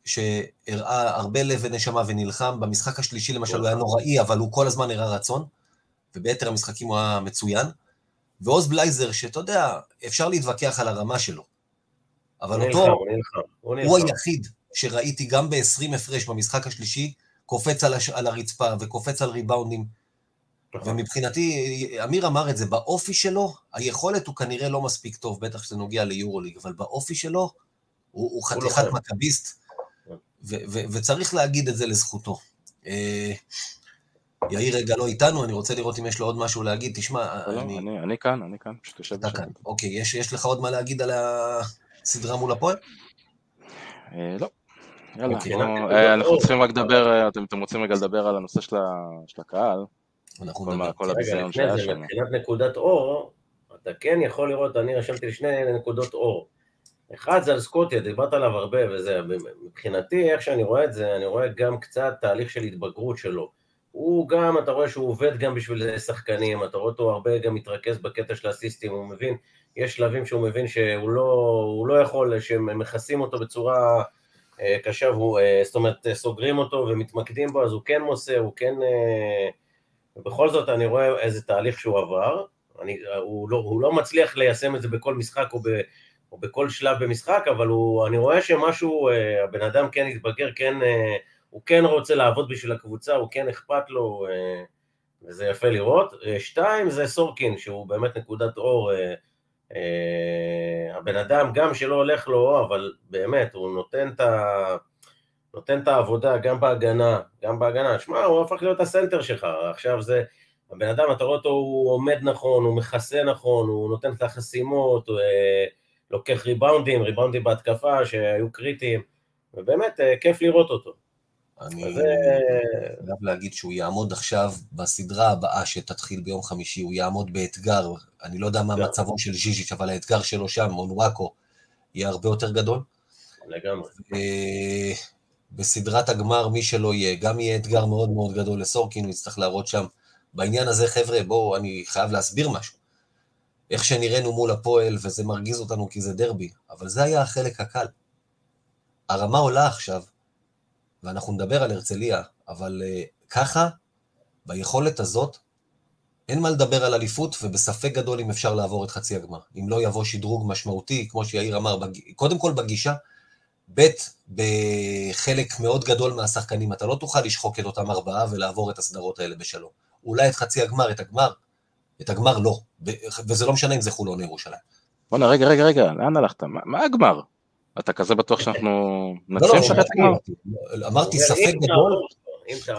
שהראה הרבה לב ונשמה ונלחם, במשחק השלישי למשל הוא היה נוראי, אבל הוא כל הזמן הראה רצון, וביתר המשחקים הוא היה מצוין. ועוז בלייזר, שאתה יודע, אפשר להתווכח על הרמה שלו, אבל אותו, נלחם, הוא, נלחם. הוא היחיד שראיתי גם ב-20 הפרש במשחק השלישי, קופץ על, הש... על הרצפה וקופץ על ריבאונדים. נכון. ומבחינתי, אמיר אמר את זה, באופי שלו, היכולת הוא כנראה לא מספיק טוב, בטח שזה נוגע ליורוליג, אבל באופי שלו, הוא, הוא לא חתיכת מכביסט, וצריך להגיד את זה לזכותו. אה, יאיר רגע לא איתנו, אני רוצה לראות אם יש לו עוד משהו להגיד. תשמע, לא, אני... אני, אני כאן, אני כאן, פשוט יושב אתה כאן, אוקיי. יש, יש לך עוד מה להגיד על הסדרה מול הפועל? אה, לא. יאללה, אוקיי. אנחנו, אה, אנחנו צריכים רק לדבר, אה, אתם, אתם רוצים רגע לדבר על הנושא של, ה, של הקהל. אנחנו נדבר. כל הביזיון שהיה שם. מבחינת נקודת אור, אתה כן יכול לראות, אני רשמתי לשני נקודות אור. אחד זה על סקוטיה, דיברת עליו הרבה וזה, מבחינתי, איך שאני רואה את זה, אני רואה גם קצת תהליך של התבגרות שלו. הוא גם, אתה רואה שהוא עובד גם בשביל שחקנים, אתה רואה אותו הרבה גם מתרכז בקטע של האסיסטים, הוא מבין, יש שלבים שהוא מבין שהוא לא, לא יכול, שהם מכסים אותו בצורה אה, קשה, והוא, אה, זאת אומרת, סוגרים אותו ומתמקדים בו, אז הוא כן מוסר, הוא כן... אה, ובכל זאת אני רואה איזה תהליך שהוא עבר, אני, הוא, לא, הוא לא מצליח ליישם את זה בכל משחק או, ב, או בכל שלב במשחק, אבל הוא, אני רואה שמשהו, אה, הבן אדם כן התבגר, כן... אה, הוא כן רוצה לעבוד בשביל הקבוצה, הוא כן אכפת לו, אה, וזה יפה לראות. אה, שתיים, זה סורקין, שהוא באמת נקודת אור. אה, הבן אדם, גם שלא הולך לו, אבל באמת, הוא נותן את ה... נותן את העבודה גם בהגנה, גם בהגנה. שמע, הוא הפך להיות הסנטר שלך, עכשיו זה... הבן אדם, אתה רואה אותו, הוא עומד נכון, הוא מכסה נכון, הוא נותן את החסימות, הוא לוקח ריבאונדים, ריבאונדים בהתקפה שהיו קריטיים, ובאמת, כיף לראות אותו. אני אה, חייב להגיד שהוא יעמוד עכשיו בסדרה הבאה שתתחיל ביום חמישי, הוא יעמוד באתגר, אני לא יודע מה כן. מצבו של ז'יז'יץ', אבל האתגר שלו שם, אונוואקו, יהיה הרבה יותר גדול. לגמרי. בסדרת הגמר, מי שלא יהיה, גם יהיה אתגר מאוד מאוד גדול לסורקין, הוא יצטרך להראות שם. בעניין הזה, חבר'ה, בואו, אני חייב להסביר משהו. איך שנראינו מול הפועל, וזה מרגיז אותנו כי זה דרבי, אבל זה היה החלק הקל. הרמה עולה עכשיו, ואנחנו נדבר על הרצליה, אבל uh, ככה, ביכולת הזאת, אין מה לדבר על אליפות, ובספק גדול אם אפשר לעבור את חצי הגמר. אם לא יבוא שדרוג משמעותי, כמו שיאיר אמר, בג... קודם כל בגישה, ב', בחלק מאוד גדול מהשחקנים, אתה לא תוכל לשחוק את אותם ארבעה ולעבור את הסדרות האלה בשלום. אולי את חצי הגמר, את הגמר, את הגמר לא. וזה לא משנה אם זה חולון או ירושלים. בואנה, רגע, רגע, רגע, לאן הלכת? מה מה הגמר? אתה כזה בטוח שאנחנו לא, נצליח לא, לשחק את הגמר? אמרתי ספק גדול,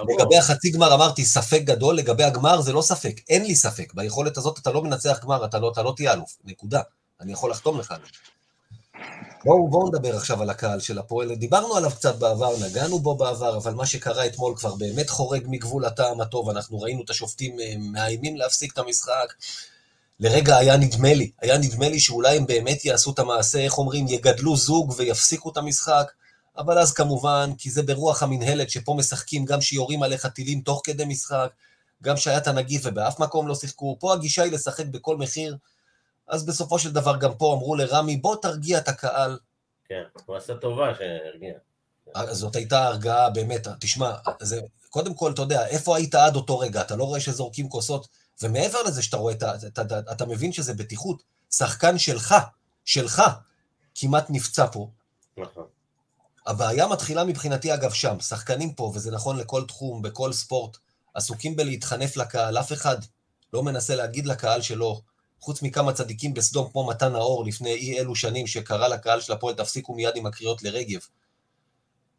לגבי החצי גמר אמרתי ספק גדול, לגבי הגמר זה לא ספק, אין לי ספק. ביכולת הזאת אתה לא מנצח גמר, אתה לא, אתה לא תהיה אלוף, נקודה. אני יכול לחתום לך. בואו בואו נדבר עכשיו על הקהל של הפועל. דיברנו עליו קצת בעבר, נגענו בו בעבר, אבל מה שקרה אתמול כבר באמת חורג מגבול הטעם הטוב. אנחנו ראינו את השופטים אה, מאיימים להפסיק את המשחק. לרגע היה נדמה לי, היה נדמה לי שאולי הם באמת יעשו את המעשה, איך אומרים, יגדלו זוג ויפסיקו את המשחק. אבל אז כמובן, כי זה ברוח המינהלת שפה משחקים גם שיורים עליך טילים תוך כדי משחק, גם שהיה את הנגיף ובאף מקום לא שיחקו, פה הגישה היא לשחק בכל מחיר, אז בסופו של דבר גם פה אמרו לרמי, בוא תרגיע את הקהל. כן, הוא עשה טובה שהרגיע. אז זאת הייתה הרגעה באמת, תשמע, זה, קודם כל, אתה יודע, איפה היית עד אותו רגע? אתה לא רואה שזורקים כוסות, ומעבר לזה שאתה רואה, אתה, אתה, אתה, אתה מבין שזה בטיחות. שחקן שלך, שלך, כמעט נפצע פה, נכון. הבעיה מתחילה מבחינתי, אגב, שם. שחקנים פה, וזה נכון לכל תחום, בכל ספורט, עסוקים בלהתחנף לקהל. אף אחד לא מנסה להגיד לקהל שלו, חוץ מכמה צדיקים בסדום כמו מתן נאור לפני אי אלו שנים, שקרא לקהל של הפועל, תפסיקו מיד עם הקריאות לרגב.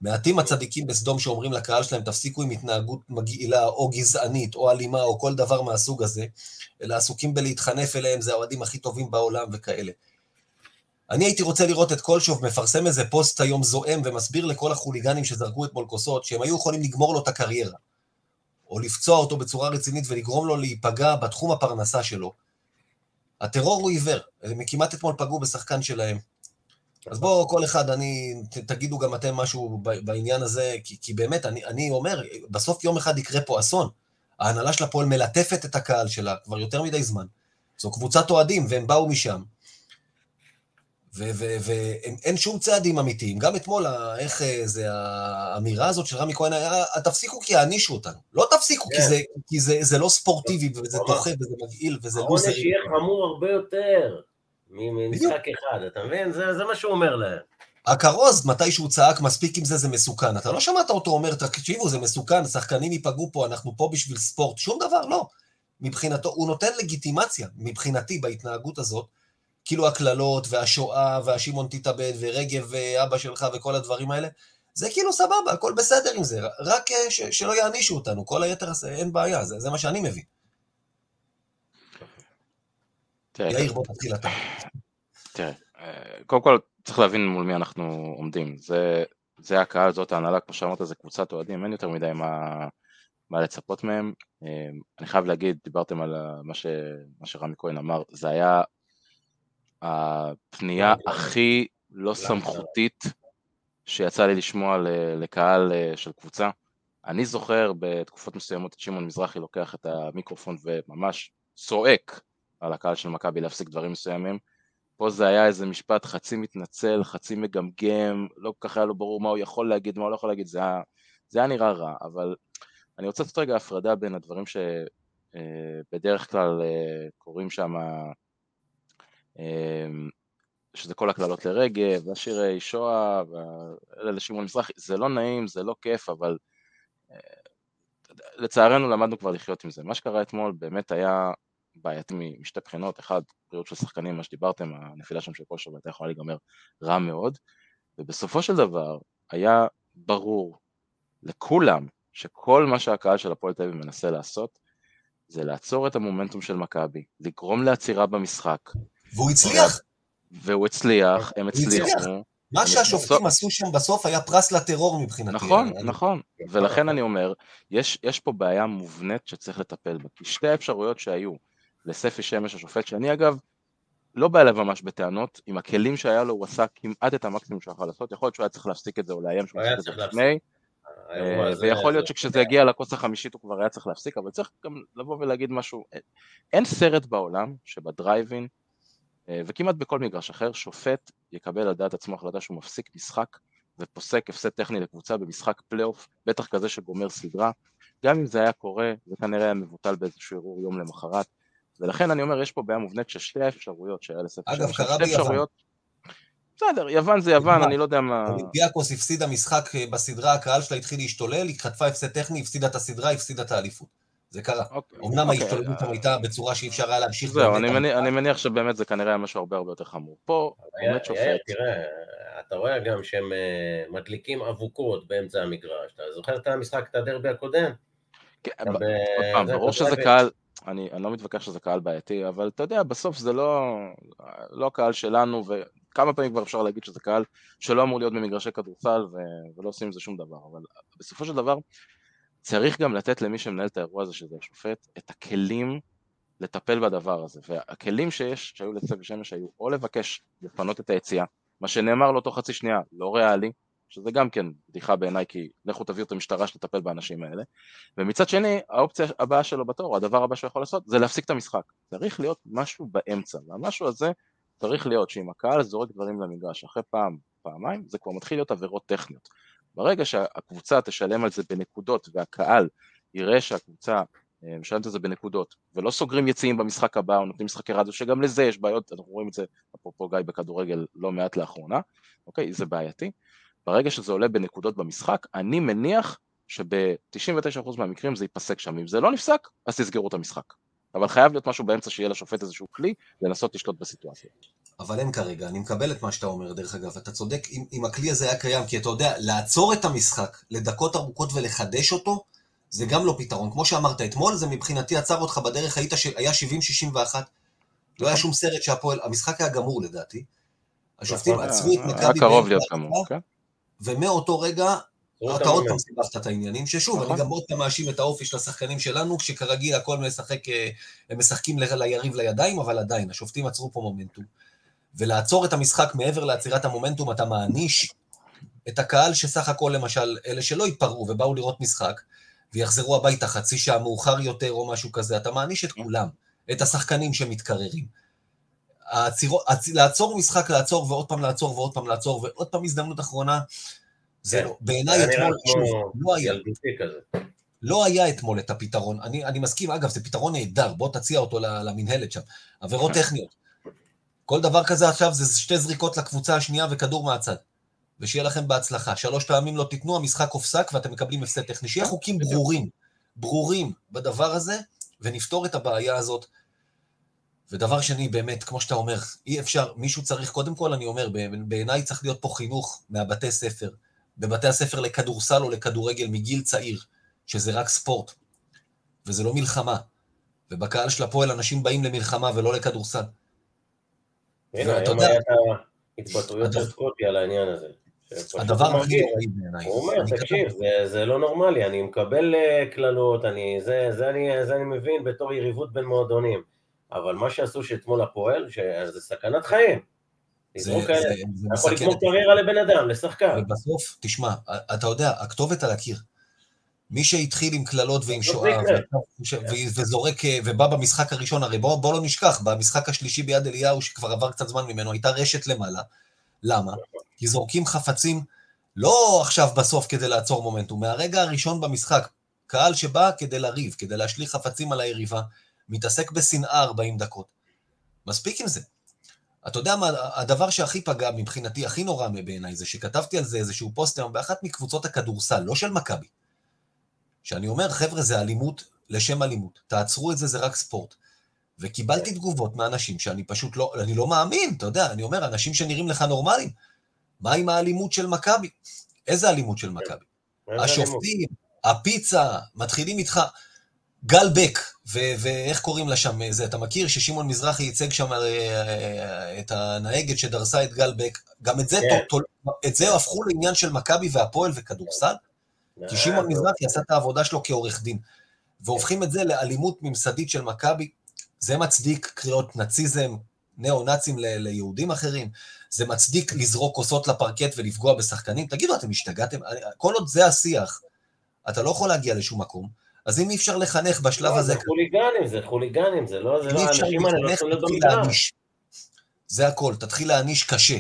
מעטים הצדיקים בסדום שאומרים לקהל שלהם, תפסיקו עם התנהגות מגעילה, או גזענית, או אלימה, או כל דבר מהסוג הזה, אלא עסוקים בלהתחנף אליהם, זה האוהדים הכי טובים בעולם וכאלה. אני הייתי רוצה לראות את קולשוב מפרסם איזה פוסט היום זועם ומסביר לכל החוליגנים שזרקו אתמול כוסות, שהם היו יכולים לגמור לו את הקריירה, או לפצוע אותו בצורה רצינית ולגרום לו להיפגע בתחום הפרנסה שלו. הטרור הוא עיוור, הם כמעט אתמול פגעו בשחקן שלהם. אז בואו כל אחד, אני, ת, תגידו גם אתם משהו בעניין הזה, כי, כי באמת, אני, אני אומר, בסוף יום אחד יקרה פה אסון. ההנהלה של הפועל מלטפת את הקהל שלה כבר יותר מדי זמן. זו קבוצת אוהדים, והם באו משם. ואין שום צעדים אמיתיים. גם אתמול, איך אה, זה, האמירה הזאת של רמי כהן היה, תפסיקו כי יענישו אותנו. לא תפסיקו, כי, כן. זה, כי זה, זה לא ספורטיבי, וזה. דוחה, וזה מגעיל, וזה העונש לוזרי. יהיה חמור הרבה יותר. ממשחק אחד, אתה מבין? זה זה מה שהוא אומר להם. הכרוז, מתי שהוא צעק, מספיק עם זה, זה מסוכן. אתה לא שמעת אותו אומר, תקשיבו, זה מסוכן, שחקנים ייפגעו פה, אנחנו פה בשביל ספורט. שום דבר, לא. מבחינתו, הוא נותן לגיטימציה, מבחינתי, בהתנהגות הזאת, כאילו הקללות, והשואה, והשמעון תתאבד, ורגב ואבא שלך, וכל הדברים האלה, זה כאילו סבבה, הכל בסדר עם זה, רק אה, ש- שלא יענישו אותנו, כל היתר הזה, אין בעיה, זה, זה מה שאני מבין. יאיר, בוא תתחיל אתה. תראה, אה, קודם כל צריך להבין מול מי אנחנו עומדים. זה, זה הקהל, זאת ההנהלה, כמו שאמרת, זה קבוצת אוהדים, אין יותר מדי מה, מה לצפות מהם. אה, אני חייב להגיד, דיברתם על מה, ש, מה שרמי כהן אמר, זה היה הפנייה הכי לא סמכותית שיצא לי לשמוע לקהל אה, של קבוצה. אני זוכר בתקופות מסוימות את שמעון מזרחי לוקח את המיקרופון וממש צועק על הקהל של מכבי להפסיק דברים מסוימים. פה זה היה איזה משפט חצי מתנצל, חצי מגמגם, לא כל כך היה לו ברור מה הוא יכול להגיד, מה הוא לא יכול להגיד, זה היה, זה היה נראה רע, אבל אני רוצה לעשות רגע הפרדה בין הדברים שבדרך כלל אה, קורים שם, אה, שזה כל הקללות לרגב, והשירי שואה, ואלה לשמעון מזרחי, זה לא נעים, זה לא כיף, אבל אה, לצערנו למדנו כבר לחיות עם זה. מה שקרה אתמול באמת היה בעייתי משתי בחינות, אחד, בריאות של שחקנים, מה שדיברתם, הנפילה שם של כושר הייתה יכולה להיגמר רע מאוד, ובסופו של דבר היה ברור לכולם שכל מה שהקהל של הפועל תל אביב מנסה לעשות זה לעצור את המומנטום של מכבי, לגרום לעצירה במשחק, והוא הצליח. והוא הצליח, הם. הצליחו, מה שהשופטים עשו שם בסוף היה פרס לטרור מבחינתי. נכון, נכון, ולכן אני אומר, יש פה בעיה מובנית שצריך לטפל בה, כי שתי האפשרויות שהיו לספי שמש השופט, שאני אגב, לא בא אליו ממש בטענות, עם הכלים שהיה לו הוא עשה כמעט את המקסימום שהוא יכול לעשות, יכול להיות שהוא היה צריך להפסיק את זה או לאיים שהוא יפסיק את זה לפני, אה, ויכול להיות שכשזה יגיע לכוס החמישית הוא כבר היה צריך להפסיק, אבל צריך גם לבוא ולהגיד משהו, אין סרט בעולם שבדרייבין, וכמעט בכל מגרש אחר, שופט יקבל על דעת עצמו החלטה שהוא מפסיק משחק ופוסק הפסד טכני לקבוצה במשחק פלייאוף, בטח כזה שגומר סדרה, גם אם זה היה קורה, זה כנראה היה מבוטל באיזשהו ערעור יום למחרת, ולכן אני אומר, יש פה בעיה מובנית ששתי האפשרויות שהיה לספר אגב, קרה ביוון. בסדר, יוון זה יוון, אני לא יודע מה... אולימפיאקוס הפסידה משחק אה, בסדרה, הקהל שלה התחיל להשתולל, היא חטפה הפסד טכני, הפסידה את הסדרה, הפסידה את האליפות. זה קרה. אוקיי, אמנם אוקיי. ההשתוללות שם הייתה בצורה שאי אפשר היה להמשיך. זהו, אני מניח שבאמת זה כנראה היה משהו הרבה הרבה יותר חמור. פה עומד שופט. תראה, אתה רואה גם שהם אה, מדליקים אבוקות באמצע המגרש. אתה זוכר את המשחק, את הדרבי הקודם? כן, עוד פעם, ברור שזה קהל, אני, אני לא מתווכח שזה קהל בעייתי, אבל אתה יודע, בסוף זה לא, לא הקהל שלנו, וכמה פעמים כבר אפשר להגיד שזה קהל שלא אמור להיות במגרשי כדורסל ו, ולא עושים עם זה שום דבר, אבל בסופו של דבר צריך גם לתת למי שמנהל את האירוע הזה, שזה השופט, את הכלים לטפל בדבר הזה, והכלים שיש, שהיו לצוות שמש, היו או לבקש לפנות את היציאה, מה שנאמר לו תוך חצי שנייה, לא ריאלי, שזה גם כן בדיחה בעיניי, כי לכו תביאו את המשטרה שתטפל באנשים האלה. ומצד שני, האופציה הבאה שלו בתור, הדבר הבא שהוא יכול לעשות, זה להפסיק את המשחק. צריך להיות משהו באמצע, והמשהו הזה צריך להיות שאם הקהל זורק דברים למגרש אחרי פעם, פעמיים, זה כבר מתחיל להיות עבירות טכניות. ברגע שהקבוצה תשלם על זה בנקודות והקהל יראה שהקבוצה אה, משלמת על זה בנקודות, ולא סוגרים יציאים במשחק הבא או נותנים משחקי רדיו, שגם לזה יש בעיות, אנחנו רואים את זה, אפרופו גיא בכדורגל לא מעט לאחרונה, אוקיי? זה בעייתי. ברגע שזה עולה בנקודות במשחק, אני מניח שב-99% מהמקרים זה ייפסק שם. אם זה לא נפסק, אז תסגרו את המשחק. אבל חייב להיות משהו באמצע שיהיה לשופט איזשהו כלי לנסות לשלוט בסיטואציה. אבל אין כרגע, אני מקבל את מה שאתה אומר, דרך אגב, אתה צודק, אם, אם הכלי הזה היה קיים, כי אתה יודע, לעצור את המשחק לדקות ארוכות ולחדש אותו, זה גם לא פתרון. כמו שאמרת אתמול, זה מבחינתי עצר אותך בדרך, היית, היה 70-61, לא היה שום סרט שהפועל, המשחק היה גמור לדעתי. השופטים נכון. עצרו את מכבי... היה קרוב להיות גמור, כן. ומאותו רגע אתה עוד פעם סיבכת את העניינים, ששוב, אני נכון. גם עוד פעם מאשים את האופי של השחקנים שלנו, כשכרגיל הכל משחק, אה, הם משחקים ליריב לידיים, אבל עדיין, השופטים עצרו פה מומנטום. ולעצור את המשחק מעבר לעצירת המומנטום, אתה מעניש את הקהל שסך הכל, למשל, אלה שלא התפרעו ובאו לראות משחק, ויחזרו הביתה חצי שעה מאוחר יותר או משהו כזה, אתה מעניש את כולם, את השחקנים שמתקררים. העציר, לעצור משחק, לעצור ועוד פעם לעצור ועוד פעם לעצור ועוד פעם הזדמנות אחרונה, זה לא, בעיניי אתמול, שוב, לא היה. לא היה אתמול את הפתרון. אני, אני מסכים, אגב, זה פתרון נהדר, בוא תציע אותו למינהלת שם. עבירות טכניות. כל דבר כזה עכשיו זה שתי זריקות לקבוצה השנייה וכדור מהצד. ושיהיה לכם בהצלחה. שלוש פעמים לא תיתנו, המשחק הופסק ואתם מקבלים הפסד טכני. שיהיה חוקים ברורים, ברורים בדבר הזה, ונפתור את הבעיה הזאת. ודבר שני, באמת, כמו שאתה אומר, אי אפשר, מישהו צריך, קודם כל, אני אומר, בעיניי צריך להיות פה חינוך מהבתי ספר. בבתי הספר לכדורסל או לכדורגל מגיל צעיר, שזה רק ספורט, וזה לא מלחמה. ובקהל של הפועל אנשים באים למלחמה ולא לכדורסל. הנה, היום היה את ההתבטאויות של סקוטי על העניין הזה. הדבר הכי נוראי בעיניי. הוא אומר, תקשיב, זה, זה לא נורמלי, אני מקבל אה, קללות, אני, זה, זה, אני, זה אני מבין בתור יריבות בין מועדונים, אבל מה שעשו שאתמול הפועל, שזה סכנת חיים. זה, זה, זה, זה יכול לגמור קריירה לבן אדם, לשחקן. ובסוף, תשמע, אתה יודע, הכתובת על הקיר. מי שהתחיל עם קללות ועם שואה, וזורק, ובא במשחק הראשון, הרי בואו בוא לא נשכח, במשחק השלישי ביד אליהו, שכבר עבר קצת זמן ממנו, הייתה רשת למעלה. למה? כי זורקים חפצים, לא עכשיו בסוף כדי לעצור מומנטום, מהרגע הראשון במשחק, קהל שבא כדי לריב, כדי להשליך חפצים על היריבה, מתעסק בשנאה 40 דקות. מספיק עם זה. אתה יודע מה, הדבר שהכי פגע מבחינתי, הכי נורא בעיניי, זה שכתבתי על זה איזשהו פוסט היום באחת מקבוצות הכדורסל, לא של מכבי. שאני אומר, חבר'ה, זה אלימות לשם אלימות, תעצרו את זה, זה רק ספורט. וקיבלתי תגובות מאנשים שאני פשוט לא, אני לא מאמין, אתה יודע, אני אומר, אנשים שנראים לך נורמליים, מה עם האלימות של מכבי? איזה אלימות של מכבי? השופטים, הפיצה, מתחילים איתך. גל בק, ואיך קוראים לה שם, זה, אתה מכיר ששמעון מזרחי ייצג שם אה, את הנהגת שדרסה את גל בק, גם את זה, כן. תול, את זה הפכו לעניין של מכבי והפועל וכדורסל, כי שמעון מזרחי עשה את העבודה שלו כעורך דין, והופכים את זה לאלימות ממסדית של מכבי, זה מצדיק קריאות נאציזם, ניאו-נאצים ליהודים אחרים, זה מצדיק לזרוק כוסות לפרקט ולפגוע בשחקנים? תגידו, אתם השתגעתם? כל עוד זה השיח, אתה לא יכול להגיע לשום מקום. אז אם אי אפשר לחנך בשלב לא, הזה... זה חוליגנים, זה חוליגנים, זה לא, זה לא, האנשים האלה לא יכולים להיות במגרש. זה הכל, תתחיל להעניש קשה.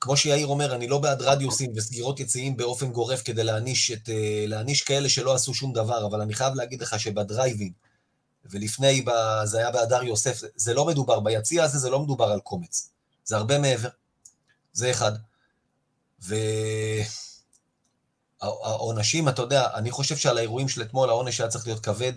כמו שיאיר אומר, אני לא בעד רדיוסים וסגירות יציעים באופן גורף כדי להעניש, את, אה, להעניש כאלה שלא עשו שום דבר, אבל אני חייב להגיד לך שבדרייב אין, ולפני, זה היה בהדר יוסף, זה לא מדובר, ביציע הזה זה לא מדובר על קומץ. זה הרבה מעבר. זה אחד. והעונשים, אתה יודע, אני חושב שעל האירועים של אתמול העונש היה צריך להיות כבד.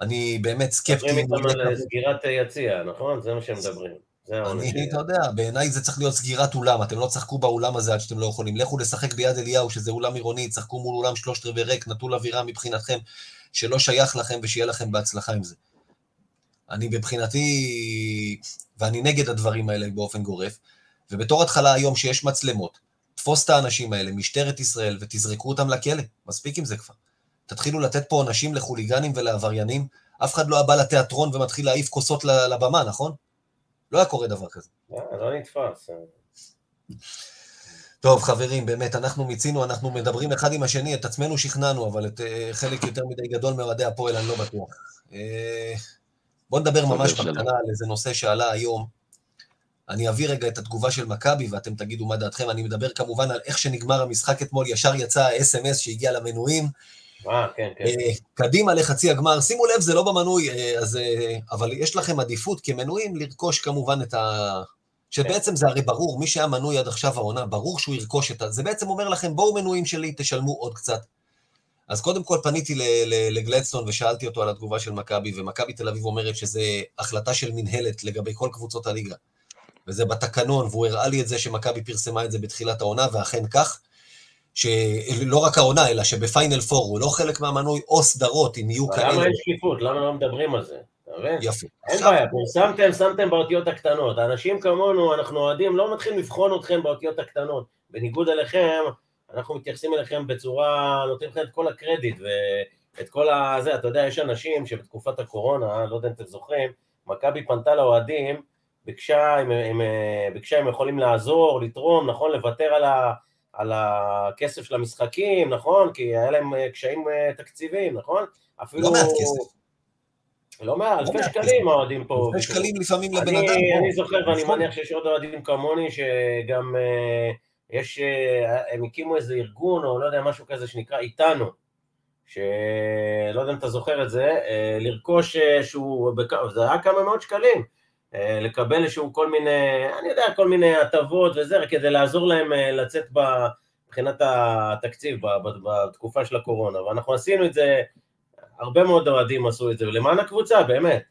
אני באמת סקפטי. מדברים איתם על סגירת יציע, נכון? זה מה שהם מדברים. אני, אתה יודע, בעיניי זה צריך להיות סגירת אולם, אתם לא תשחקו באולם הזה עד שאתם לא יכולים. לכו לשחק ביד אליהו, שזה אולם עירוני, תשחקו מול אולם שלושת רבעי ריק, נטול אווירה מבחינתכם, שלא שייך לכם ושיהיה לכם בהצלחה עם זה. אני מבחינתי, ואני נגד הדברים האלה באופן גורף, ובתור התחלה היום שיש מצלמות, תפוס את האנשים האלה, משטרת ישראל, ותזרקו אותם לכלא, מספיק עם זה כבר. תתחילו לתת פה עונשים לחוליגנים ולעבריינים, אף אחד לא בא לתיאטרון ומתחיל להעיף כוסות לבמה, נכון? לא היה קורה דבר כזה. לא, לא נתפס. טוב, חברים, באמת, אנחנו מיצינו, אנחנו מדברים אחד עם השני, את עצמנו שכנענו, אבל את uh, חלק יותר מדי גדול מאוהדי הפועל, אני לא בטוח. Uh, בואו נדבר ממש בקטנה על איזה נושא שעלה היום. אני אביא רגע את התגובה של מכבי, ואתם תגידו מה דעתכם. אני מדבר כמובן על איך שנגמר המשחק אתמול, ישר יצא ה-SMS שהגיע למנויים. אה, כן, כן. אה, קדימה לחצי הגמר. שימו לב, זה לא במנוי, אה, אז, אבל יש לכם עדיפות כמנויים לרכוש כמובן את ה... שבעצם זה הרי ברור, מי שהיה מנוי עד עכשיו העונה, ברור שהוא ירכוש את ה... זה בעצם אומר לכם, בואו מנויים שלי, תשלמו עוד קצת. אז קודם כל פניתי לגלדסטון ושאלתי אותו על התגובה של מכבי, ומכבי תל אביב אומרת שזה החלטה של מנהלת לגבי כל קבוצות הליגה. וזה בתקנון, והוא הראה לי את זה שמכבי פרסמה את זה בתחילת העונה, ואכן כך, שלא רק העונה, אלא שבפיינל פור הוא לא חלק מהמנוי, או סדרות, אם יהיו כאלה. למה אין שקיפות? למה לא מדברים על זה? יפה. אין בעיה, פרסמתם, שמתם באותיות הקטנות. האנשים כמונו, אנחנו אוהדים, לא מתחילים לבחון אתכם באותיות הקטנות. בניגוד אליכם, אנחנו מתייחסים אליכם בצורה, נותנים לכם את כל הקרדיט ואת כל הזה, אתה יודע, יש אנשים שבתקופת הקורונה, לא יודע אם אתם זוכרים, מכבי פנתה לאוהדים, ביקשה אם הם, ביקשה אם יכולים לעזור, לתרום, נכון, לוותר על, ה, על הכסף של המשחקים, נכון, כי היה להם קשיים תקציביים, נכון? אפילו... לא מעט כסף. לא מעט, אלפי לא שקלים האוהדים פה. אלפי שקלים לפעמים לבן אדם. אני זוכר ואני נכון. מניח שיש עוד אוהדים כמוני שגם... יש, אה, הם הקימו איזה ארגון או לא יודע, משהו כזה שנקרא איתנו, שלא יודע אם אתה זוכר את זה, אה, לרכוש שהוא, זה היה כמה מאות שקלים, אה, לקבל איזשהו כל מיני, אני יודע, כל מיני הטבות וזה, כדי לעזור להם לצאת מבחינת התקציב בתקופה של הקורונה, ואנחנו עשינו את זה, הרבה מאוד אוהדים עשו את זה, ולמען הקבוצה, באמת.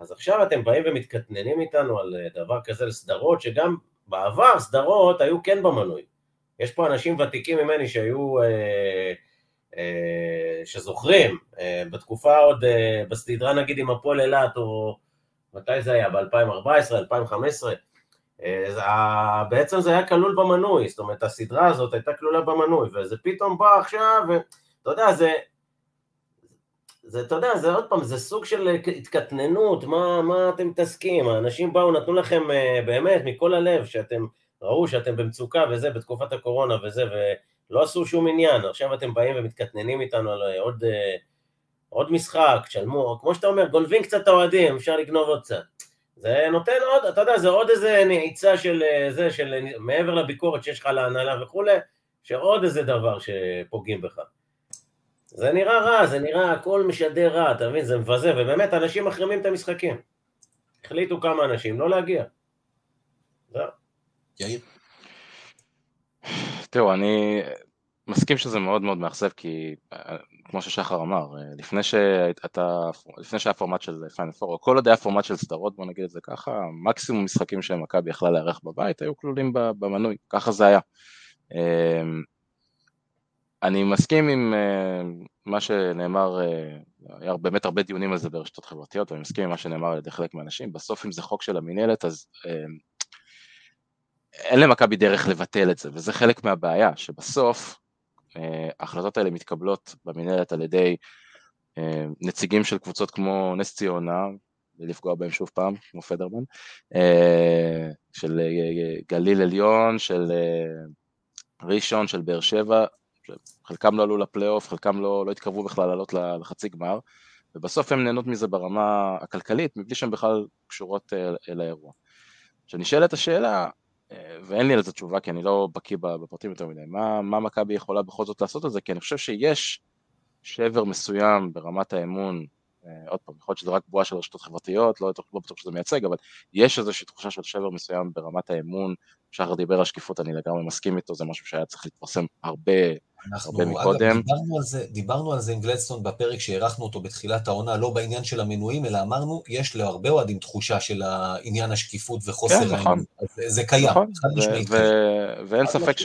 אז עכשיו אתם באים ומתקטננים איתנו על דבר כזה לסדרות, שגם בעבר סדרות היו כן במנוי. יש פה אנשים ותיקים ממני שהיו, אה, אה, שזוכרים, אה, בתקופה עוד, אה, בסדרה נגיד עם הפועל אילת, או מתי זה היה? ב-2014, 2015? אה, בעצם זה היה כלול במנוי, זאת אומרת הסדרה הזאת הייתה כלולה במנוי, וזה פתאום בא עכשיו, ואתה יודע, זה, זה, אתה יודע, זה עוד פעם, זה סוג של התקטננות, מה, מה אתם מתעסקים? האנשים באו, נתנו לכם אה, באמת מכל הלב, שאתם, ראו שאתם במצוקה וזה, בתקופת הקורונה וזה, ולא עשו שום עניין, עכשיו אתם באים ומתקטננים איתנו על אה, עוד, אה, עוד משחק, תשלמו, כמו שאתה אומר, גונבים קצת האוהדים, אפשר לגנוב עוד קצת. זה נותן עוד, אתה יודע, זה עוד איזה נעיצה של זה, של מעבר לביקורת שיש לך להנהלה וכולי, שעוד איזה דבר שפוגעים בך. זה נראה רע, זה נראה, הכל משדר רע, אתה מבין? זה מבזה, ובאמת אנשים מחרימים את המשחקים. החליטו כמה אנשים לא להגיע. זהו. יאיר? תראו, אני מסכים שזה מאוד מאוד מאכזב, כי כמו ששחר אמר, לפני, שאתה, לפני שהיה פורמט של פיינל פור, או כל עוד היה פורמט של סדרות, בוא נגיד את זה ככה, מקסימום משחקים שמכבי יכלה לארח בבית היו כלולים במנוי, ככה זה היה. אמ, אני מסכים עם uh, מה שנאמר, uh, היה באמת הרבה דיונים על זה ברשתות חברתיות, ואני מסכים עם מה שנאמר על ידי חלק מהאנשים, בסוף אם זה חוק של המינהלת, אז uh, אין למכבי דרך לבטל את זה, וזה חלק מהבעיה, שבסוף ההחלטות האלה מתקבלות במינהלת על ידי uh, נציגים של קבוצות כמו נס ציונה, לפגוע בהם שוב פעם, כמו פדרמן, uh, של uh, גליל עליון, של ראשון, של באר שבע, חלקם לא עלו לפלייאוף, חלקם לא, לא התקרבו בכלל לעלות לחצי גמר, ובסוף הם נהנות מזה ברמה הכלכלית, מבלי שהן בכלל קשורות אל, אל. עכשיו נשאלת השאלה, ואין לי על זה תשובה כי אני לא בקיא בפרטים יותר מדי, מה, מה מכבי יכולה בכל זאת לעשות על זה? כי אני חושב שיש שבר מסוים ברמת האמון, עוד פעם, יכול להיות שזה רק בועה של רשתות חברתיות, לא, לא בטוח שזה מייצג, אבל יש איזושהי תחושה של שבר מסוים ברמת האמון, שחר דיבר על שקיפות, אני לגמרי מסכים איתו, זה משהו שהיה צריך להתפרסם הרבה הרבה מקודם. אגב, דיברנו על, זה, דיברנו על זה עם גלדסטון בפרק שהארכנו אותו בתחילת העונה, לא בעניין של המנויים, אלא אמרנו, יש להרבה אוהדים תחושה של העניין השקיפות וחוסר כן, נכון. זה, זה קיים, נכון, חד משמעית. ואין ספק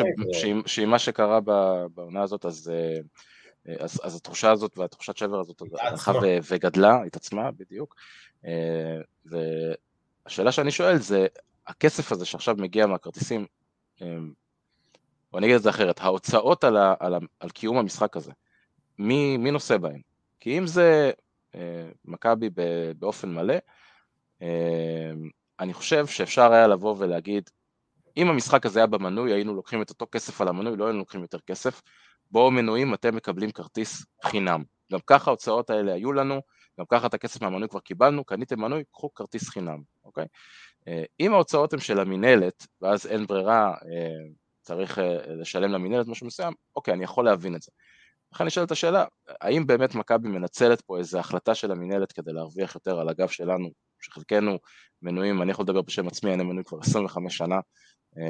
שעם מה שקרה בעונה הזאת, אז, אה, אז, אז התחושה הזאת והתחושת שבר הזאת הלכה וגדלה, התעצמה, בדיוק. אה, והשאלה שאני שואל זה, הכסף הזה שעכשיו מגיע מהכרטיסים, אה, או אני אגיד את זה אחרת, ההוצאות על, ה, על, ה, על קיום המשחק הזה, מי, מי נושא בהן? כי אם זה אה, מכבי באופן מלא, אה, אני חושב שאפשר היה לבוא ולהגיד, אם המשחק הזה היה במנוי, היינו לוקחים את אותו כסף על המנוי, לא היינו לוקחים יותר כסף, בואו מנויים אתם מקבלים כרטיס חינם. גם ככה ההוצאות האלה היו לנו, גם ככה את הכסף מהמנוי כבר קיבלנו, קניתם מנוי, קחו כרטיס חינם, אוקיי? אה, אם ההוצאות הן של המינהלת, ואז אין ברירה, אה, צריך אה, לשלם למינהלת משהו מסוים, אוקיי, אני יכול להבין את זה. לכן נשאלת השאלה, האם באמת מכבי מנצלת פה איזו החלטה של המינהלת כדי להרוויח יותר על הגב שלנו, שחלקנו מנויים, אני יכול לדבר בשם עצמי, אני מנוי כבר 25 שנה, אה,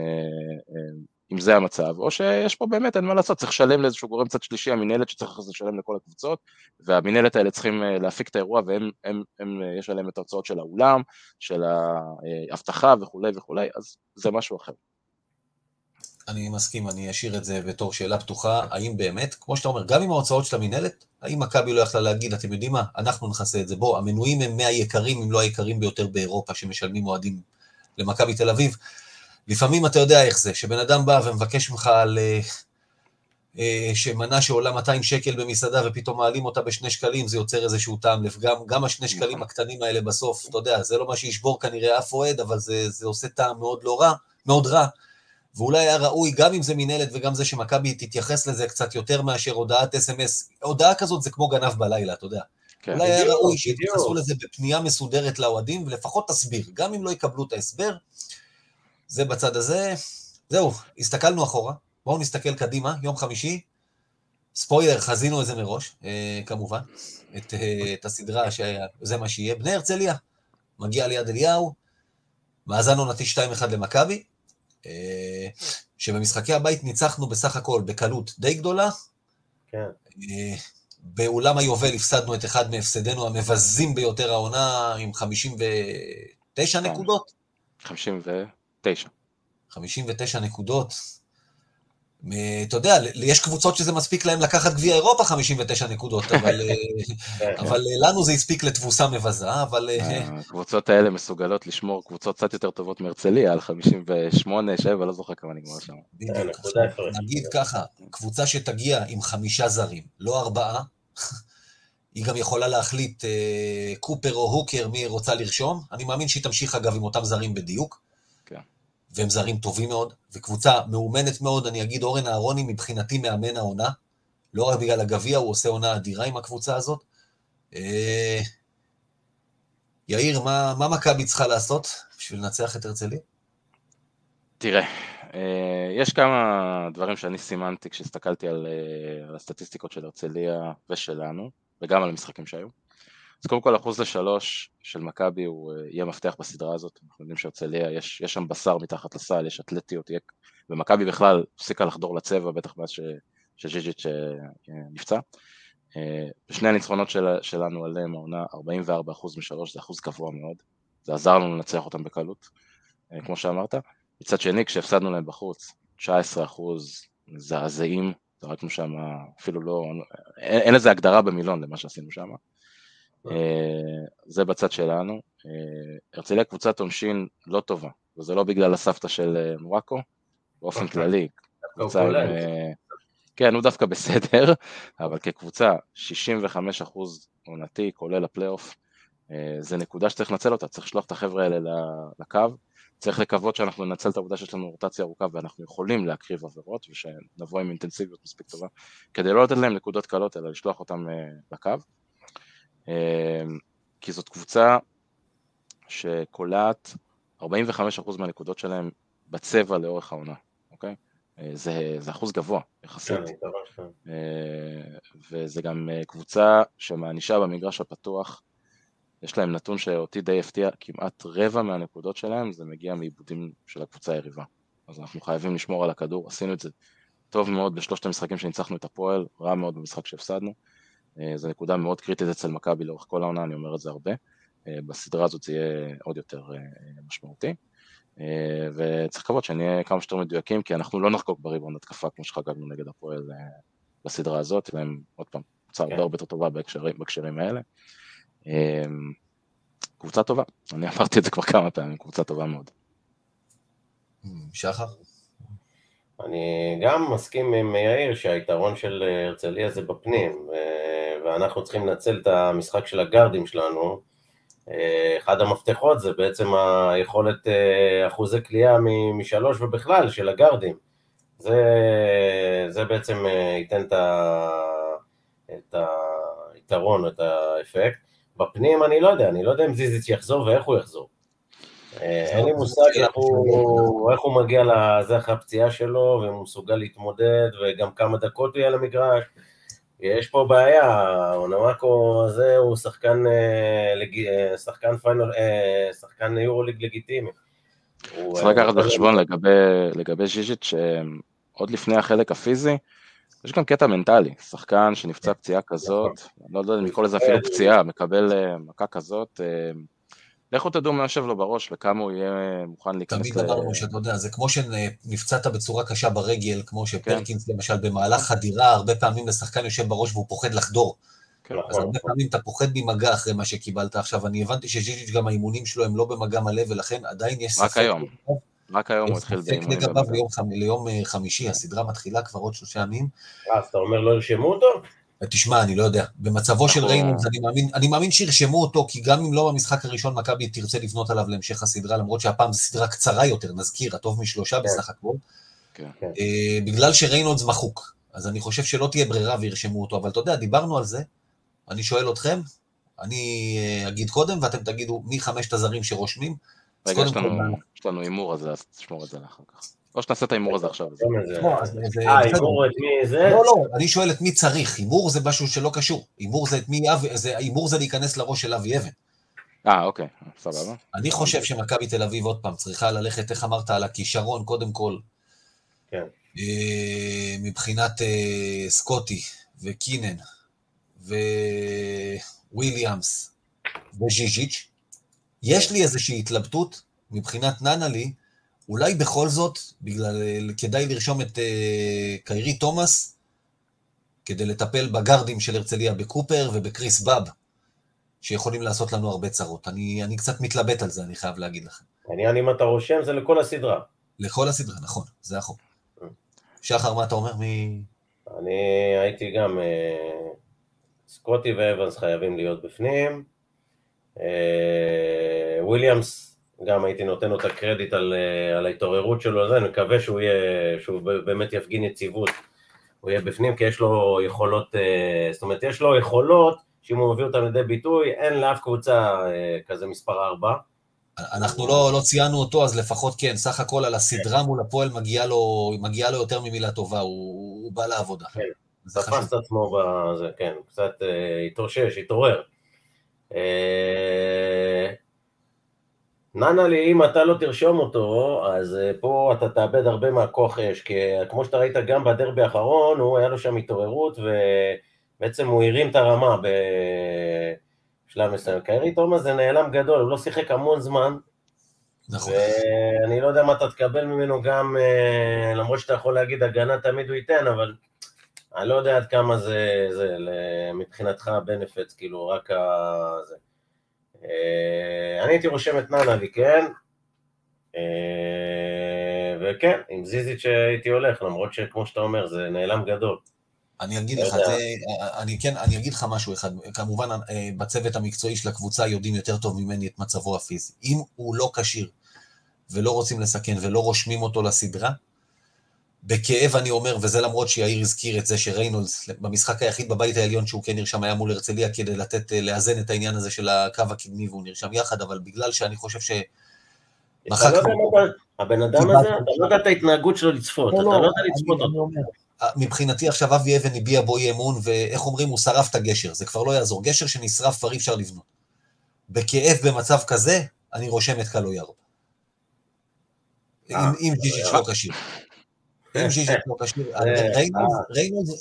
אה, אם זה המצב, או שיש פה באמת, אין מה לעשות, צריך לשלם לאיזשהו גורם צד שלישי, המינהלת שצריך לשלם לכל הקבוצות, והמינהלת האלה צריכים להפיק את האירוע, והם, הם, הם, יש עליהם את ההוצאות של האולם, של האבטחה וכולי וכולי, אז זה משהו אחר. אני מסכים, אני אשאיר את זה בתור שאלה פתוחה, האם באמת, כמו שאתה אומר, גם עם ההוצאות של המינהלת, האם מכבי לא יכלה להגיד, אתם יודעים מה, אנחנו נכסה את זה, בוא, המנויים הם מהיקרים, אם לא היקרים ביותר באירופה, שמשלמים אוהדים למכבי תל אביב. לפעמים אתה יודע איך זה, שבן אדם בא ומבקש ממך על... אה, אה, שמנה שעולה 200 שקל במסעדה ופתאום מעלים אותה בשני שקלים, זה יוצר איזשהו טעם לב. גם, השני שקלים נכון. הקטנים האלה בסוף, אתה יודע, זה לא מה שישבור כנראה אף אוהד, אבל זה, זה עושה טעם מאוד לא רע, מאוד רע. ואולי היה ראוי, גם אם זה מינהלת וגם זה שמכבי תתייחס לזה קצת יותר מאשר הודעת אס.אם.אס, הודעה כזאת זה כמו גנב בלילה, אתה יודע. כן, אולי היה ראוי שיתייחסו לזה בפנייה מסודרת לאוהדים, ולפחות תסביר, גם אם לא יקבלו את ההסבר, זה בצד הזה. זהו, הסתכלנו אחורה, בואו נסתכל קדימה, יום חמישי, ספוילר, חזינו את זה מראש, אה, כמובן, את, אה, את הסדרה שזה מה שיהיה. בני הרצליה, מגיע ליד אליהו, מאזן עונתי 2-1 למכבי, שבמשחקי הבית ניצחנו בסך הכל בקלות די גדולה. כן. אה, באולם היובל הפסדנו את אחד מהפסדינו המבזים ביותר העונה עם 59 כן. נקודות. 59. 59 נקודות. אתה יודע, יש קבוצות שזה מספיק להם לקחת גביע אירופה 59 נקודות, אבל, אה, אבל אה, לנו זה הספיק לתבוסה מבזה, אבל... אה, הקבוצות האלה מסוגלות לשמור קבוצות קצת יותר טובות מהרצליה, על 58, 7, לא זוכר כמה נגמר שם. נגיד ככה, קבוצה שתגיע עם חמישה זרים, לא ארבעה, היא גם יכולה להחליט קופר או הוקר מי רוצה לרשום. אני מאמין שהיא תמשיך אגב עם אותם זרים בדיוק. והם זרים טובים מאוד, וקבוצה מאומנת מאוד, אני אגיד, אורן אהרוני מבחינתי מאמן העונה, לא רק בגלל הגביע, הוא עושה עונה אדירה עם הקבוצה הזאת. אה, יאיר, מה, מה מכבי צריכה לעשות בשביל לנצח את הרצליה? תראה, אה, יש כמה דברים שאני סימנתי כשהסתכלתי על, אה, על הסטטיסטיקות של הרצליה ושלנו, וגם על המשחקים שהיו. אז קודם כל אחוז לשלוש של מכבי הוא אה, יהיה מפתח בסדרה הזאת, אנחנו יודעים שהרצליה, יש, יש שם בשר מתחת לסל, יש אתלטיות, יהיה... ומכבי בכלל הפסיקה לחדור לצבע, בטח מאז שז'יז'יץ' אה, נפצע. אה, בשני הניצחונות של, שלנו עליהם העונה, 44% משלוש, זה אחוז גבוה מאוד, זה עזר לנו לנצח אותם בקלות, כמו שאמרת. מצד שני, כשהפסדנו להם בחוץ, 19% מזעזעים, זרקנו שם אפילו לא, אין, אין לזה הגדרה במילון למה שעשינו שם. זה בצד שלנו. הרצליה קבוצת עונשין לא טובה, וזה לא בגלל הסבתא של מואקו, באופן אוקיי. כללי. עם, כן, הוא דווקא בסדר, אבל כקבוצה, 65% עונתי, כולל הפלייאוף, זה נקודה שצריך לנצל אותה, צריך לשלוח את החבר'ה האלה לקו. צריך לקוות שאנחנו ננצל את העובדה שיש לנו רוטציה ארוכה ואנחנו יכולים להקריב עבירות ושנבוא עם אינטנסיביות מספיק טובה כדי לא לתת להם נקודות קלות אלא לשלוח אותם אה, לקו. אה, כי זאת קבוצה שקולעת 45% מהנקודות שלהם בצבע לאורך העונה, אוקיי? אה, זה, זה אחוז גבוה יחסית. כן, וזה גם קבוצה שמענישה במגרש הפתוח יש להם נתון שאותי די הפתיע, כמעט רבע מהנקודות שלהם זה מגיע מעיבודים של הקבוצה היריבה. אז אנחנו חייבים לשמור על הכדור, עשינו את זה טוב מאוד בשלושת המשחקים שניצחנו את הפועל, רע מאוד במשחק שהפסדנו. אה, זו נקודה מאוד קריטית אצל מכבי לאורך כל העונה, אני אומר את זה הרבה. אה, בסדרה הזאת זה יהיה עוד יותר אה, משמעותי. וצריך לקוות שנהיה כמה שיותר מדויקים, כי אנחנו לא נחגוג בריבון התקפה כמו שחגגנו נגד הפועל בסדרה הזאת, והם עוד פעם, קבוצה הרבה הרבה יותר טובה בהקשרים, בהקשרים האלה. קבוצה טובה, אני אמרתי את זה כבר כמה פעמים, קבוצה טובה מאוד. שחר? אני גם מסכים עם יאיר שהיתרון של הרצליה זה בפנים, ואנחנו צריכים לנצל את המשחק של הגארדים שלנו. אחד המפתחות זה בעצם היכולת אה, אחוזי קליעה משלוש ובכלל של הגארדים. זה, זה בעצם אה, ייתן את היתרון, את האפקט. בפנים אני לא יודע, אני לא יודע אם זיזיץ' יחזור ואיך הוא יחזור. אה, אין לי מושג איך הוא מגיע לזה אחרי הפציעה שלו, ואם הוא מסוגל להתמודד, וגם כמה דקות הוא יהיה למגרש. יש פה בעיה, אונמקו הזה הוא שחקן, אה, אה, שחקן פיינל, שחקן יורוליג לגיטימי. צריך לקחת בחשבון לגבי ז'יז'יץ', שעוד לפני החלק הפיזי, יש גם קטע מנטלי, שחקן שנפצע פציעה כזאת, אני לא יודע אם לקרוא לזה אפילו פציעה, מקבל מכה כזאת, לכו תדעו מה יושב לו בראש וכמה הוא יהיה מוכן להיכנס ל... תמיד אמרנו שאתה יודע, זה כמו שנפצעת בצורה קשה ברגל, כמו שפרקינס כן. למשל במהלך חדירה, הרבה פעמים לשחקן יושב בראש והוא פוחד לחדור. כן. אז הרבה פעמים אתה פוחד ממגע אחרי מה שקיבלת. עכשיו, אני הבנתי שז'יז'יץ' גם האימונים שלו הם לא במגע מלא, ולכן עדיין יש ספק. רק היום. רק היום הוא התחיל באימונים. לגביו ליום, אה, חמישי, הסדרה מתחילה כבר עוד שלושה ימים. אה, אז אתה אומר לא ירשמו אותו? אה, תשמע, אני לא יודע. במצבו של ריינולדס, אני מאמין, אני מאמין שירשמו אותו, כי גם אם לא במשחק הראשון, מכבי תרצה לבנות עליו להמשך הסדרה, למרות שהפעם זו סדרה קצרה יותר, נזכיר, הטוב משלושה כן. בסך הכל. כן. אה, בגלל שריינולדס מחוק. אז אני חושב שלא תהיה ברירה וירשמו אותו, אבל אתה יודע, דיברנו על זה, אני שואל אתכם, אני אגיד קודם, ואתם תגידו מי חמשת הזרים שרושמים, רגע, יש לנו הימור, אז תשמור את זה לאחר כך. או שנעשה את ההימור הזה עכשיו. אה, הימור את מי זה? לא, לא, אני שואל את מי צריך. הימור זה משהו שלא קשור. הימור זה את מי, הימור זה להיכנס לראש של אבי אבן. אה, אוקיי, סבבה. אני חושב שמכבי תל אביב, עוד פעם, צריכה ללכת, איך אמרת, על הכישרון, קודם כל. כן. אה, מבחינת אה, סקוטי וקינן וויליאמס וז'יז'יץ', יש לי איזושהי התלבטות מבחינת ננלי, אולי בכל זאת, בגלל, כדאי לרשום את uh, קיירי תומאס, כדי לטפל בגרדים של הרצליה בקופר ובקריס באב, שיכולים לעשות לנו הרבה צרות. אני, אני קצת מתלבט על זה, אני חייב להגיד לכם. העניין אם אתה רושם זה לכל הסדרה. לכל הסדרה, נכון, זה החוק. שחר, מה אתה אומר? מי... אני הייתי גם... אה, סקוטי ואבנס חייבים להיות בפנים. אה, וויליאמס, גם הייתי נותן לו את הקרדיט על, אה, על ההתעוררות שלו, אני מקווה שהוא, יהיה, שהוא באמת יפגין יציבות, הוא יהיה בפנים, כי יש לו יכולות, אה, זאת אומרת, יש לו יכולות שאם הוא מביא אותן לידי ביטוי, אין לאף קבוצה כזה מספר ארבע. אנחנו לא, לא ציינו אותו, אז לפחות כן, סך הכל על הסדרה מול הפועל מגיעה לו, מגיע לו יותר ממילה טובה, הוא, הוא בא לעבודה. כן, תפס את עצמו בזה, כן, קצת התאושש, התעורר. אה, ננלי, אם אתה לא תרשום אותו, אז אה, פה אתה תאבד הרבה מהכוח אש, כי כמו שאתה ראית גם בדרבי האחרון, הוא היה לו שם התעוררות, ובעצם הוא הרים את הרמה בשלב מסוים. קיירי תומאס זה נעלם גדול, הוא לא שיחק המון זמן, נכון. ואני לא יודע מה אתה תקבל ממנו גם, אה, למרות שאתה יכול להגיד הגנה תמיד הוא ייתן, אבל אני לא יודע עד כמה זה, זה מבחינתך בנפט, כאילו, רק ה... זה. אה, אני הייתי רושם את ננלי, כן? אה, וכן, עם זיזיץ' הייתי הולך, למרות שכמו שאתה אומר, זה נעלם גדול. אני אגיד לך, זה, אני כן, אני אגיד לך משהו אחד, כמובן אה, בצוות המקצועי של הקבוצה יודעים יותר טוב ממני את מצבו הפיזי. אם הוא לא כשיר ולא רוצים לסכן ולא רושמים אותו לסדרה, בכאב אני אומר, וזה למרות שיאיר הזכיר את זה שריינולדס, במשחק היחיד בבית העליון שהוא כן נרשם היה מול הרצליה כדי לתת, אה, לאזן את העניין הזה של הקו הקדמי והוא נרשם יחד, אבל בגלל שאני חושב ש... לא הבן אדם הזה, אתה לא יודע את ההתנהגות שלו לצפות, לא, אתה לא, לא יודע לצפות אותו. מבחינתי עכשיו אבי אבן הביע בו אי אמון, ואיך אומרים, הוא שרף את הגשר, זה כבר לא יעזור. גשר שנשרף כבר אי אפשר לבנות. בכאב במצב כזה, אני רושם את קלויארו. אה, אם ז'יז'יץ' לא כשיר. אם ז'יז'יץ' לא כשיר,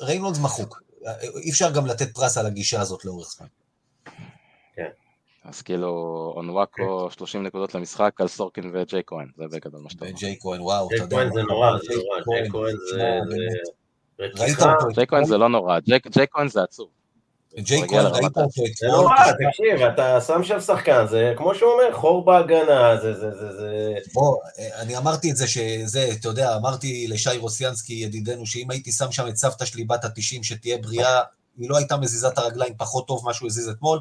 ריינולדס מחוק. אי אפשר גם לתת פרס על הגישה הזאת לאורך זמן. כן. אז כאילו, אונואקו 30 נקודות למשחק על סורקין וג'יי כהן, זה בגדול מה שאתה אומר. וג'יי כהן, וואו, אתה יודע. ג'יי כהן זה נורא, ג'יי כהן זה... ג'יי כהן זה לא נורא, ג'יי כהן זה עצוב. ג'יי כהן, ראית אותו זה נורא, תקשיב, אתה שם שם שחקן, זה כמו שהוא אומר, חור בהגנה, זה, זה, זה, זה... בוא, אני אמרתי את זה, שזה, אתה יודע, אמרתי לשי רוסיאנסקי, ידידנו, שאם הייתי שם שם את סבתא שלי בת ה-90, שתהיה בריאה, היא לא הייתה מזיזה את הרגליים פחות טוב מה שהוא הזיז אתמול,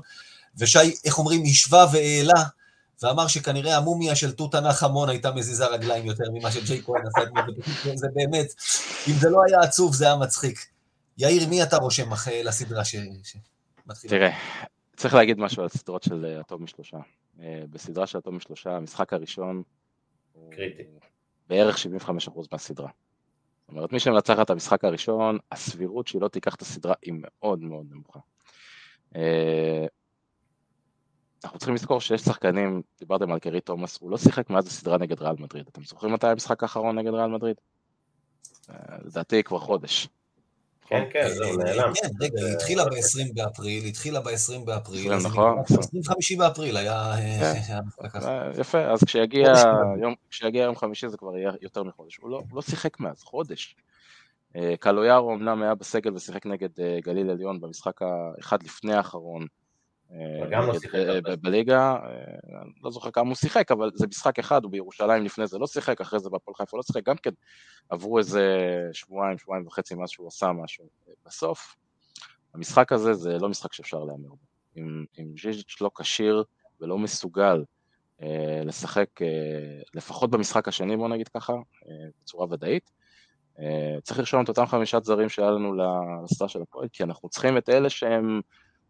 ושי, איך אומרים, השווה והעלה, ואמר שכנראה המומיה של תות ענך המון הייתה מזיזה רגליים יותר ממה שג'יי כהן עשה אתמול, זה באמת, אם זה לא היה עצוב, זה היה מצחיק. יאיר, מי אתה רושם אחרי לסדרה שמתחילה? תראה, צריך להגיד משהו על סדרות של אה, הטוב משלושה. אה, בסדרה של הטוב משלושה, המשחק הראשון קריטי. בערך 75% מהסדרה. זאת אומרת, מי שמנצח את המשחק הראשון, הסבירות שהיא לא תיקח את הסדרה היא מאוד מאוד נמוכה. אה, אנחנו צריכים לזכור שיש שחקנים, דיברתם על קרי תומאס, הוא לא שיחק מאז הסדרה נגד ריאל מדריד. אתם זוכרים מתי המשחק האחרון נגד ריאל מדריד? לדעתי כבר חודש. כן, כן, זהו, נעלם. כן, רגע, היא התחילה ב-20 באפריל, התחילה ב-20 באפריל. נכון. 25 באפריל היה כן. המשחק הזה. אה, יפה, אז כשיגיע יום חמישי זה כבר יהיה יותר מחודש. הוא לא, לא שיחק מאז, חודש. אה, קלויארו אמנם היה בסגל ושיחק נגד אה, גליל עליון במשחק האחד לפני האחרון. גם לא שיחק בליגה, לא זוכר כמה הוא שיחק, אבל זה משחק אחד, הוא בירושלים לפני זה לא שיחק, אחרי זה בהפועל חיפה לא שיחק, גם כן עברו איזה שבועיים, שבועיים וחצי מאז שהוא עשה משהו. בסוף, המשחק הזה זה לא משחק שאפשר להמר בו. אם, אם ז'יז'יץ' לא כשיר ולא מסוגל אה, לשחק, אה, לפחות במשחק השני, בוא נגיד ככה, אה, בצורה ודאית, אה, צריך לרשום את אותם חמישת זרים שהיה לנו לסטאר של הפועל, כי אנחנו צריכים את אלה שהם...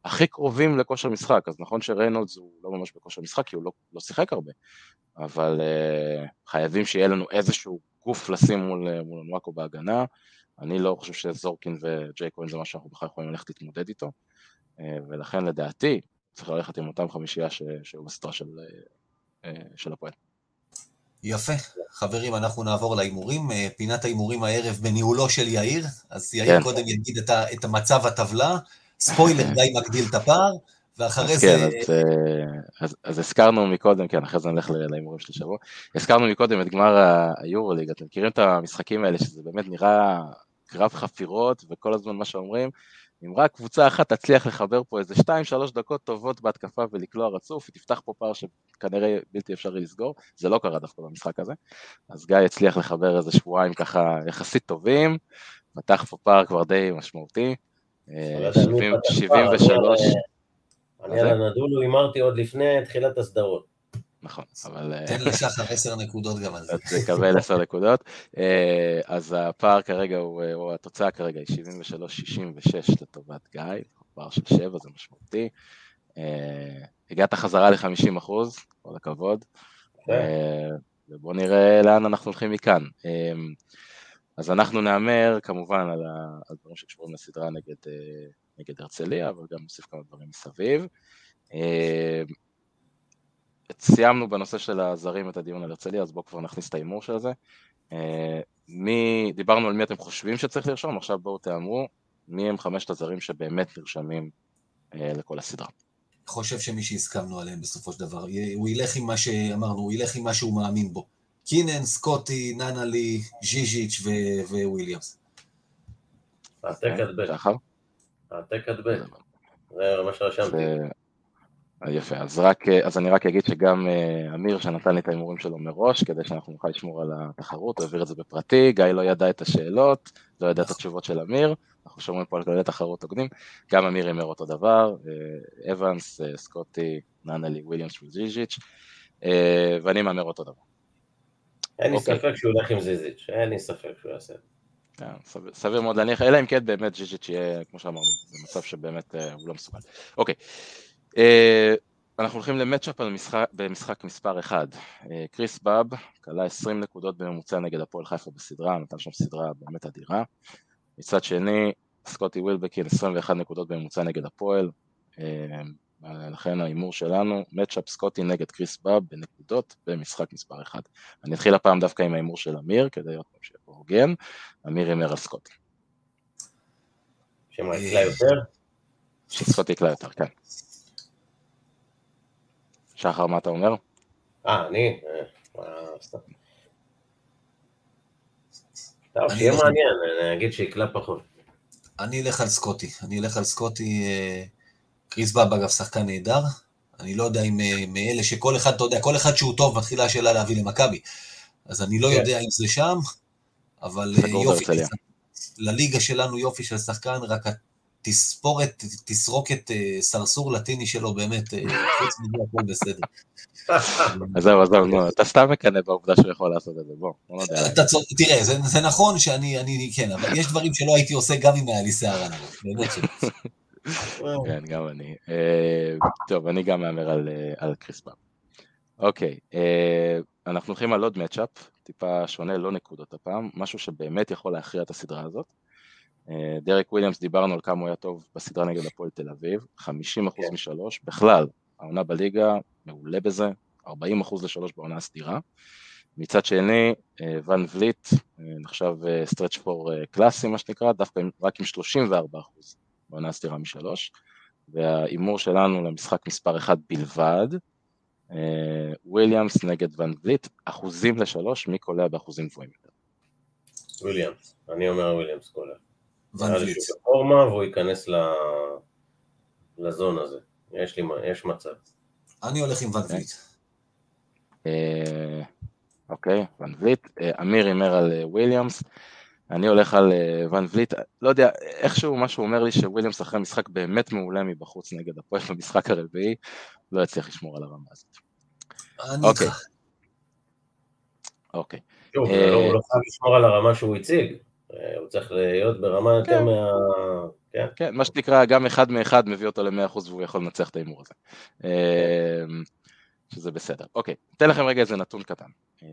הכי קרובים לכושר משחק, אז נכון שריינולדס הוא לא ממש בכושר משחק, כי הוא לא, לא שיחק הרבה, אבל uh, חייבים שיהיה לנו איזשהו גוף לשים מול, אה, מול נואקו בהגנה, אני לא חושב שזורקין וג'יי כהן זה מה שאנחנו בכלל יכולים ללכת להתמודד איתו, uh, ולכן לדעתי צריך ללכת עם אותם חמישייה שהיו בסדרה של, uh, של הפועל. יפה. חברים, אנחנו נעבור להימורים. פינת ההימורים הערב בניהולו של יאיר. אז יאיר כן. קודם יגיד את, ה, את המצב הטבלה, ספוילר די מגדיל את הפער, ואחרי זה... כן, אז, אה, אז, אז הזכרנו מקודם, כן, אחרי זה נלך להימורים של השבוע, הזכרנו מקודם את גמר היורוליג, אתם מכירים את המשחקים האלה, שזה באמת נראה קרב חפירות, וכל הזמן מה שאומרים, אם רק קבוצה אחת תצליח לחבר פה איזה 2-3 דקות טובות בהתקפה ולקלוע רצוף, היא תפתח פה פער שכנראה בלתי אפשרי לסגור, זה לא קרה דווקא במשחק הזה, אז גיא הצליח לחבר איזה שבועיים ככה יחסית טובים, פתח פה פער כבר די משמעותי, 73. אני על הנדולו הימרתי עוד לפני תחילת הסדרות. נכון, אבל... תן לשחר עשר נקודות גם על זה. אתה תקבל עשר נקודות. אה, אז הפער כרגע הוא, או התוצאה כרגע היא 73-66 לטובת גיא, פער של שבע, זה משמעותי. אה, הגעת חזרה ל-50 אחוז, כל הכבוד. כן. אה, ובואו נראה לאן אנחנו הולכים מכאן. אז אנחנו נאמר כמובן על הדברים שקשורים לסדרה נגד, אה, נגד הרצליה, אבל גם נוסיף כמה דברים מסביב. אה, סיימנו בנושא של הזרים את הדיון על הרצליה, אז בואו כבר נכניס את ההימור של זה. אה, מי, דיברנו על מי אתם חושבים שצריך לרשום, עכשיו בואו תאמרו מי הם חמשת הזרים שבאמת נרשמים לכל הסדרה. חושב שמי שהסכמנו עליהם בסופו של דבר, הוא ילך עם מה שאמרנו, הוא ילך עם מה שהוא מאמין בו. קינן, סקוטי, נאנלי, ז'יז'יץ' וויליאמס. העתק הדבק. שחר? העתק הדבק. זה מה שרשמתי. זה- יפה, אז, רק, אז אני רק אגיד שגם אה, אמיר שנתן לי את ההימורים שלו מראש, כדי שאנחנו נוכל לשמור על התחרות, הוא העביר את זה בפרטי, גיא לא ידע את השאלות, לא ידע את התשובות של אמיר, אנחנו שומרים פה על כללי תחרות הוגנים, גם אמיר הימר אותו דבר, אה, אוונס, אה, סקוטי, נאנלי, וויליאמס וז'יז'יץ', אה, ואני מהמר אותו דבר. אין לי אוקיי. ספק שהוא הולך עם זיזיץ', אין לי ספק שהוא יעשה. כן, סביר, סביר מאוד להניח, אלא אם כן באמת ז'יז'יץ' יהיה, כמו שאמרנו, במצב שבאמת אה, הוא לא מסוגל. אוקיי, אה, אנחנו הולכים למצ'אפ במשחק מספר 1. אה, קריס באב כלה 20 נקודות בממוצע נגד הפועל חיפה בסדרה, נתן שם סדרה באמת אדירה. מצד שני, סקוטי ווילבקין 21 נקודות בממוצע נגד הפועל. אה, לכן ההימור שלנו, מצ'אפ סקוטי נגד קריס באב בנקודות במשחק מספר 1. אני אתחיל הפעם דווקא עם ההימור של אמיר, כדי עוד פעם שיהיה פה הוגן. אמיר הימר על סקוטי. שמה, אצלה יותר? שסקוטי יקלע יותר, כן. שחר, מה אתה אומר? אה, אני? אה. טוב, אני שיהיה מעניין, אני אגיד שיקלע פחות. אני אלך על סקוטי. אני אלך על סקוטי. קריס באב, אגב, שחקן נהדר. אני לא יודע אם אה, מאלה שכל אחד, אתה יודע, כל אחד שהוא טוב, מתחילה השאלה להביא למכבי. אז אני לא כן. יודע אם זה שם, אבל אה, יופי. לליגה שלנו יופי של שחקן, רק התספורת, תסרוקת אה, סרסור לטיני שלו, באמת, חוץ מזה הכל בסדר. אז זהו, עזוב, נו, אתה סתם מקנא בעובדה שהוא יכול לעשות את זה, בוא. אתה צודק, תראה, זה, נכון שאני, אני, כן, אבל יש דברים שלא הייתי עושה גם אם היה לי שיער על הראש, באמת שלא. כן, גם אני. אה, טוב, אני גם מהמר על, אה, על קריס באב. אוקיי, אה, אנחנו הולכים על עוד מצ'אפ, טיפה שונה, לא נקודות הפעם, משהו שבאמת יכול להכריע את הסדרה הזאת. דרק וויליאמס, דיברנו על כמה הוא היה טוב בסדרה נגד הפועל תל אביב, 50% כן. משלוש, בכלל, העונה בליגה, מעולה בזה, 40% לשלוש בעונה הסדירה. מצד שני, ון וליט נחשב stretch four קלאסי, מה שנקרא, דווקא רק עם 34% בעונה הסדירה משלוש. וההימור שלנו למשחק מספר אחד בלבד, אה, וויליאמס נגד ון וליט, אחוזים לשלוש, מי קולע באחוזים גבוהים יותר. וויליאמס, אני אומר וויליאמס קולע. ון וליט. שהוא בפורמה והוא ייכנס ל- לזון הזה. יש לי, יש מצב. אני הולך עם ון וליט. אה, אוקיי, ון וליט. אה, אמיר הימר על וויליאמס, אני הולך על אה, ון וליט. לא יודע, איכשהו משהו אומר לי שוויליאמס אחרי משחק באמת מעולה מבחוץ נגד הפועל במשחק הרביעי, לא יצליח לשמור על הרמה הזאת. אוקיי. אוקיי, שוב, אה, לא- הוא לא חייב לשמור על הרמה שהוא הציג. אה, הוא צריך להיות ברמה יותר כן. מה... כן. כן, מה שנקרא, גם אחד מאחד מביא אותו ל-100% והוא יכול לנצח את ההימור הזה. אה, שזה בסדר. אוקיי, אתן לכם רגע איזה נתון קטן. אה,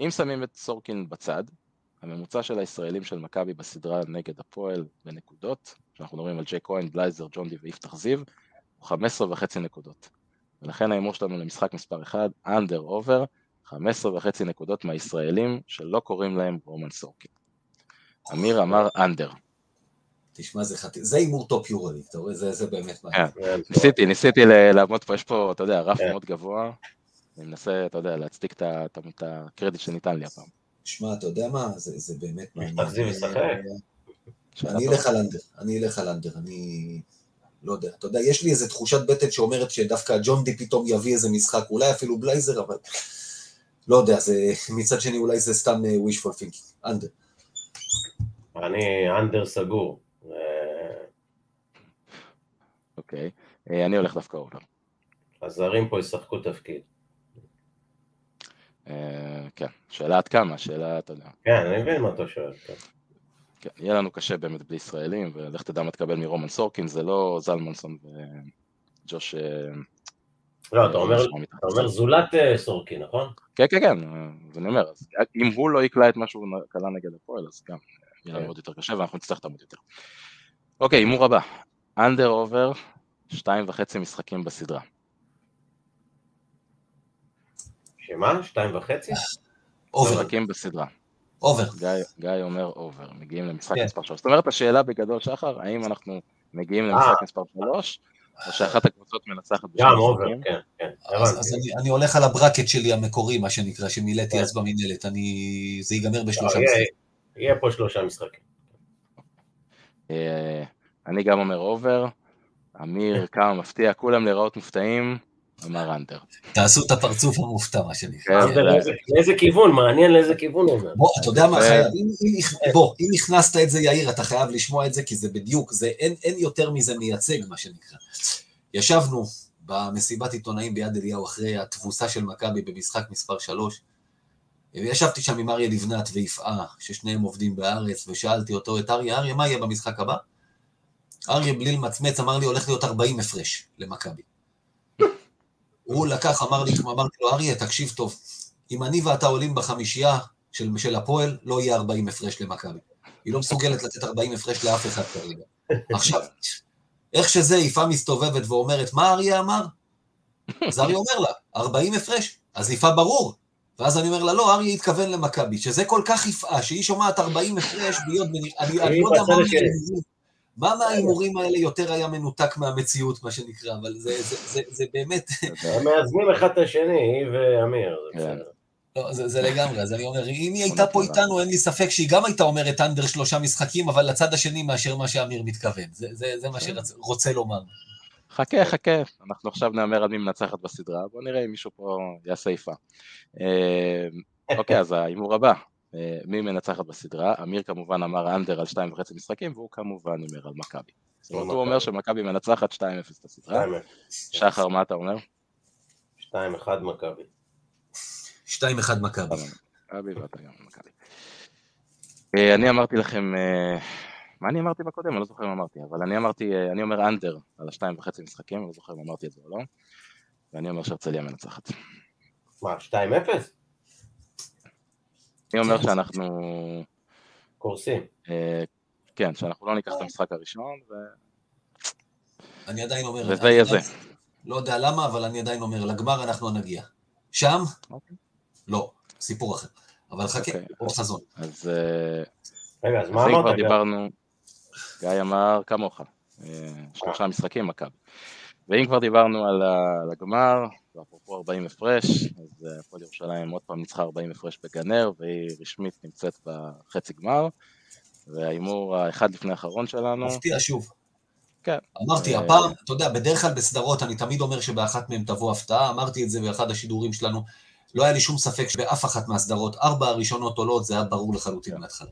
אם שמים את סורקין בצד, הממוצע של הישראלים של מכבי בסדרה נגד הפועל בנקודות, שאנחנו מדברים על ג'יי כהן, בלייזר, ג'ון די ויפתח זיו, הוא 15 וחצי נקודות. ולכן ההימור שלנו למשחק מספר 1, under over, 15 וחצי נקודות מהישראלים שלא קוראים להם רומן סורקין. אמיר אמר under. תשמע, זה חטי... זה הימור טופ יורוליג, אתה רואה? זה, זה באמת מעניין. כן, ניסיתי, ניסיתי ל- לעמוד פה, יש פה, אתה יודע, רף כן. מאוד גבוה. אני מנסה, אתה יודע, להצדיק את הקרדיט שניתן לי הפעם. שמע, אתה יודע מה? זה, זה באמת מעניין. תחזיר לשחר. שאלה אני. אלך על under, אני אלך על under, אני לא יודע, אתה יודע, יש לי איזו תחושת בטן שאומרת שדווקא ג'ון די פתאום יביא איזה משחק, אולי אפילו בלייזר, אבל לא יודע, זה, מצד שני אולי זה סתם אה, wishful thinking, under. אני under סגור. אה, אוקיי. אה, אני הולך דווקא over. הזרים פה ישחקו תפקיד. אה, כן, שאלה עד כמה, שאלה, אתה יודע. כן, אני מבין מה אתה שואל. כן. כן, יהיה לנו קשה באמת בלי ישראלים, ולך תדע מה תקבל מרומן סורקין, זה לא זלמנסון וג'וש... אה, לא, אתה אומר-. אתה זולת אה, סורקין, נכון? כן, כן, כן, אז אני אומר, אז אם הוא לא יקלע את מה שהוא קלע נגד הפועל, אז גם יהיה לנו כן. עוד יותר קשה, ואנחנו נצטרך לעמוד יותר. אוקיי, הימור הבא, under over, שתיים וחצי משחקים בסדרה. שמה? שתיים וחצי? over, משחקים בסדרה. over. גיא, אומר over, מגיעים למשחק כן. מספר 3. זאת אומרת, השאלה בגדול, שחר, האם אנחנו מגיעים אה. למשחק מספר 3, או שאחת הקבוצות מנצחת בשני גם over, משחקים? כן, כן. אז, אני, הולך על ה bracket שלי המקורי, מה שנקרא, שמילאתי כן. אז במינהלת, אני... זה ייגמר לא, בשלושה משחקים. יהיה פה שלושה משחקים. אה, אני גם אומר over, אמיר כמה מפתיע, כולם להיראות מופתעים, אמר under. תעשו את הפרצוף המופתע, מה שנקרא. כן, לאיזה כיוון, מעניין לאיזה כיוון הוא אומר. בוא, אתה יודע מה, ו- חייב, אם- אם- בוא, אם הכנסת את זה, יאיר, אתה חייב לשמוע את זה, כי זה בדיוק, זה, אין, אין יותר מזה מייצג, מה שנקרא. ישבנו במסיבת עיתונאים ביד אליהו אחרי התבוסה של מכבי במשחק מספר 3, וישבתי שם עם אריה לבנת ויפעה, ששניהם עובדים בארץ, ושאלתי אותו, את אריה, אריה, מה יהיה במשחק הבא? אריה בלי למצמץ אמר לי, הולך להיות 40 הפרש למכבי. הוא לקח, אמר לי, אמרתי לו, אריה, תקשיב טוב, אם אני ואתה עולים בחמישייה של, של הפועל, לא יהיה 40 הפרש למכבי. היא לא מסוגלת לתת 40 הפרש לאף אחד כרגע. עכשיו, איך שזה, יפעה מסתובבת ואומרת, מה אריה אמר? אז אריה אומר לה, 40 הפרש? אז יפעה ברור. ואז אני אומר לה, לא, אריה התכוון למכבי, שזה כל כך יפעה, שהיא שומעת 40 הפרש, בנ... אני, אני לא יודע מה מה מההימורים האלה יותר היה מנותק מהמציאות, מה שנקרא, אבל זה, זה, זה, זה באמת, הם מאזנים אחד את השני, היא ואמיר, זה כן. בסדר. לא, זה, זה לגמרי, אז אני אומר, אם היא הייתה פה איתנו, אין לי ספק שהיא גם הייתה אומרת אנדר שלושה משחקים, אבל לצד השני מאשר מה שאמיר מתכוון. זה, זה, זה מה שרוצה לומר. חכה, חכה, אנחנו עכשיו נאמר על מי מנצחת בסדרה, בוא נראה אם מישהו פה יעשה יפה. אה, אוקיי, אז ההימור הבא, מי מנצחת בסדרה? אמיר כמובן אמר אנדר על שתיים וחצי משחקים, והוא כמובן הימר על מכבי. זאת אומרת, הוא אומר שמכבי מנצחת 2-0 את הסדרה. 2-0. שחר, מה אתה אומר? 2-1 מכבי. 2-1 מכבי. מכבי ואתה גם מכבי. אה, אני אמרתי לכם, אה, מה אני אמרתי בקודם? אני לא זוכר אם אמרתי, אבל אני אמרתי, אה, אני אומר אנדר על השתיים וחצי משחקים, אני לא זוכר אם אמרתי את זה או לא, ואני אומר שהרצליה מנצחת. מה, 2-0? אני אומר שאנחנו, קורסים. אה, כן, שאנחנו לא ניקח את המשחק הראשון, ו- אני עדיין אומר... וזה יהיה זה. לא יודע למה, אבל אני עדיין אומר, לגמר אנחנו נגיע. שם? אוקיי. לא, סיפור אחר. אבל חכה, אוקיי. עוד חזון. אז אה, רגע, אז מה אם כבר אמרת? דיברנו, גיא אמר כמוך, אה, שלושה משחקים מכבי. ואם כבר דיברנו על הגמר, ואפרופו 40 הפרש, אז אה, הפועל ירושלים עוד פעם ניצחה 40 הפרש בגנר, והיא רשמית נמצאת בחצי גמר, וההימור האחד לפני האחרון שלנו, מפתיע שוב. כן. אמרתי, אה, הפעם, אתה יודע, בדרך כלל בסדרות אני תמיד אומר שבאחת מהן תבוא הפתעה, אמרתי את זה באחד השידורים שלנו, לא היה לי שום ספק שבאף אחת מהסדרות, ארבע הראשונות עולות, זה היה ברור לחלוטין כן. מההתחלה.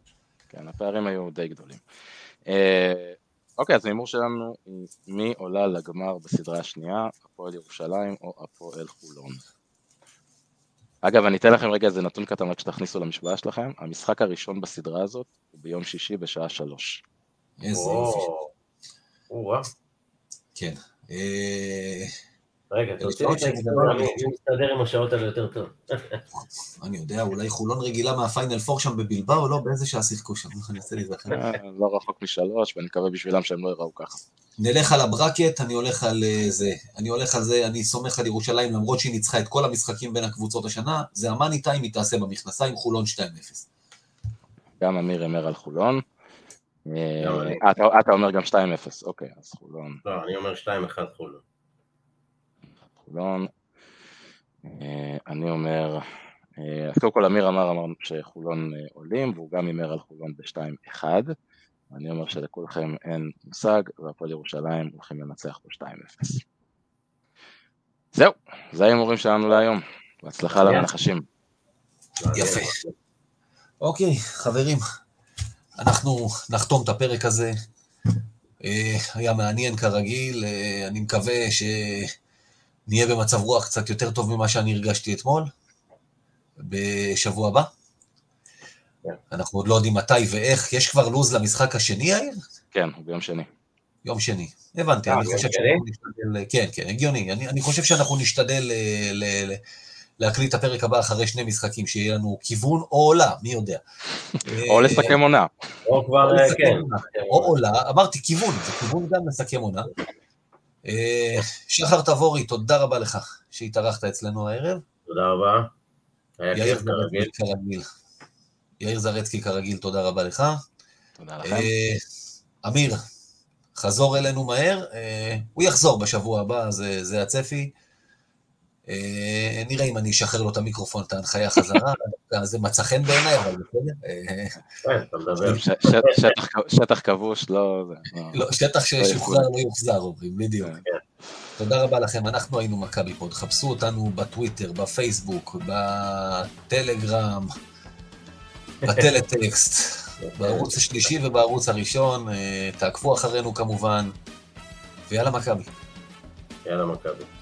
כן, הפערים היו די גדולים. אה, אוקיי, אז ההימור שלנו היא מי עולה לגמר בסדרה השנייה, הפועל ירושלים או הפועל חולון. אגב, אני אתן לכם רגע איזה נתון קטן רק שתכניסו למשוואה שלכם, המשחק הראשון בסדרה הזאת הוא ביום שישי בשעה שלוש. איזה יופי. או-אה. כן. רגע, אלה תוציא לי שעות את האקסטרם, שזה לא- אני אני מסתדר עם השעות האלה יותר טוב. אני יודע, אולי חולון רגילה מהפיינל פור שם בבילבאו, לא? באיזה שעה שיחקו שם? אני אעשה להיזכר. אה, לא רחוק משלוש, ואני מקווה בשבילם שהם לא יראו ככה. נלך על ה bracket, אני הולך על אה, זה. אני הולך על זה, אני סומך על ירושלים, למרות שהיא ניצחה את כל המשחקים בין הקבוצות השנה, זה המאני טיים, היא תעשה במכנסיים, חולון 2-0. גם אמיר הימר על חולון. אה, אתה אתה אומר גם 2-0, אוקיי, אז חולון. לא, אני אומר 2-1 חולון. חולון. אה, אני אומר, אה, אז קודם כל אמיר אמר, אמר שחולון אה, עולים, והוא גם הימר על חולון ב-2-1. אני אומר שלכולכם אין מושג, והפועל ירושלים הולכים לנצח ב-2-0. זהו, זה ההימורים שלנו להיום. בהצלחה. למנחשים. יפה. אוקיי, חברים, אנחנו נחתום את הפרק הזה. אה, היה מעניין כרגיל, אה, אני מקווה שנהיה במצב רוח קצת יותר טוב ממה שאני הרגשתי אתמול, בשבוע הבא. כן. אנחנו עוד לא יודעים מתי ואיך, יש כבר לו"ז למשחק השני, יאיר? כן, ביום שני. יום שני. הבנתי, אה, אני ביום חושב שני? שאנחנו נשתדל, כן, כן, הגיוני. אני, אני חושב שאנחנו נשתדל אה, ל, ל, להקליט את הפרק הבא אחרי שני משחקים, שיהיה לנו כיוון או עולה, מי יודע. או אה, לסכם עונה. או כבר, אה, כן. או עולה, אמרתי כיוון, זה כיוון גם לסכם עונה. אה, שחר תבורי, תודה רבה לך שהתארחת אצלנו הערב. תודה רבה. היה יאיר כיף כרגיל. זרצקי כרגיל. יאיר זרצקי כרגיל, תודה רבה לך. תודה לכם. אה, אמיר, חזור אלינו מהר, אה, הוא יחזור בשבוע הבא, זה, זה הצפי. אה, נראה אם אני אשחרר לו את המיקרופון, את ההנחיה חזרה. זה מצא חן בעיניי, אבל בסדר. כן, אתה מדבר. שטח כבוש, לא... לא, שטח ששוחרר לא יוחזר, אומרים, בדיוק. תודה רבה לכם, אנחנו היינו מכבי פוד, חפשו אותנו בטוויטר, בפייסבוק, בטלגרם, בטלטקסט, בערוץ השלישי ובערוץ הראשון, תעקבו אחרינו כמובן, ויאללה מכבי. יאללה מכבי.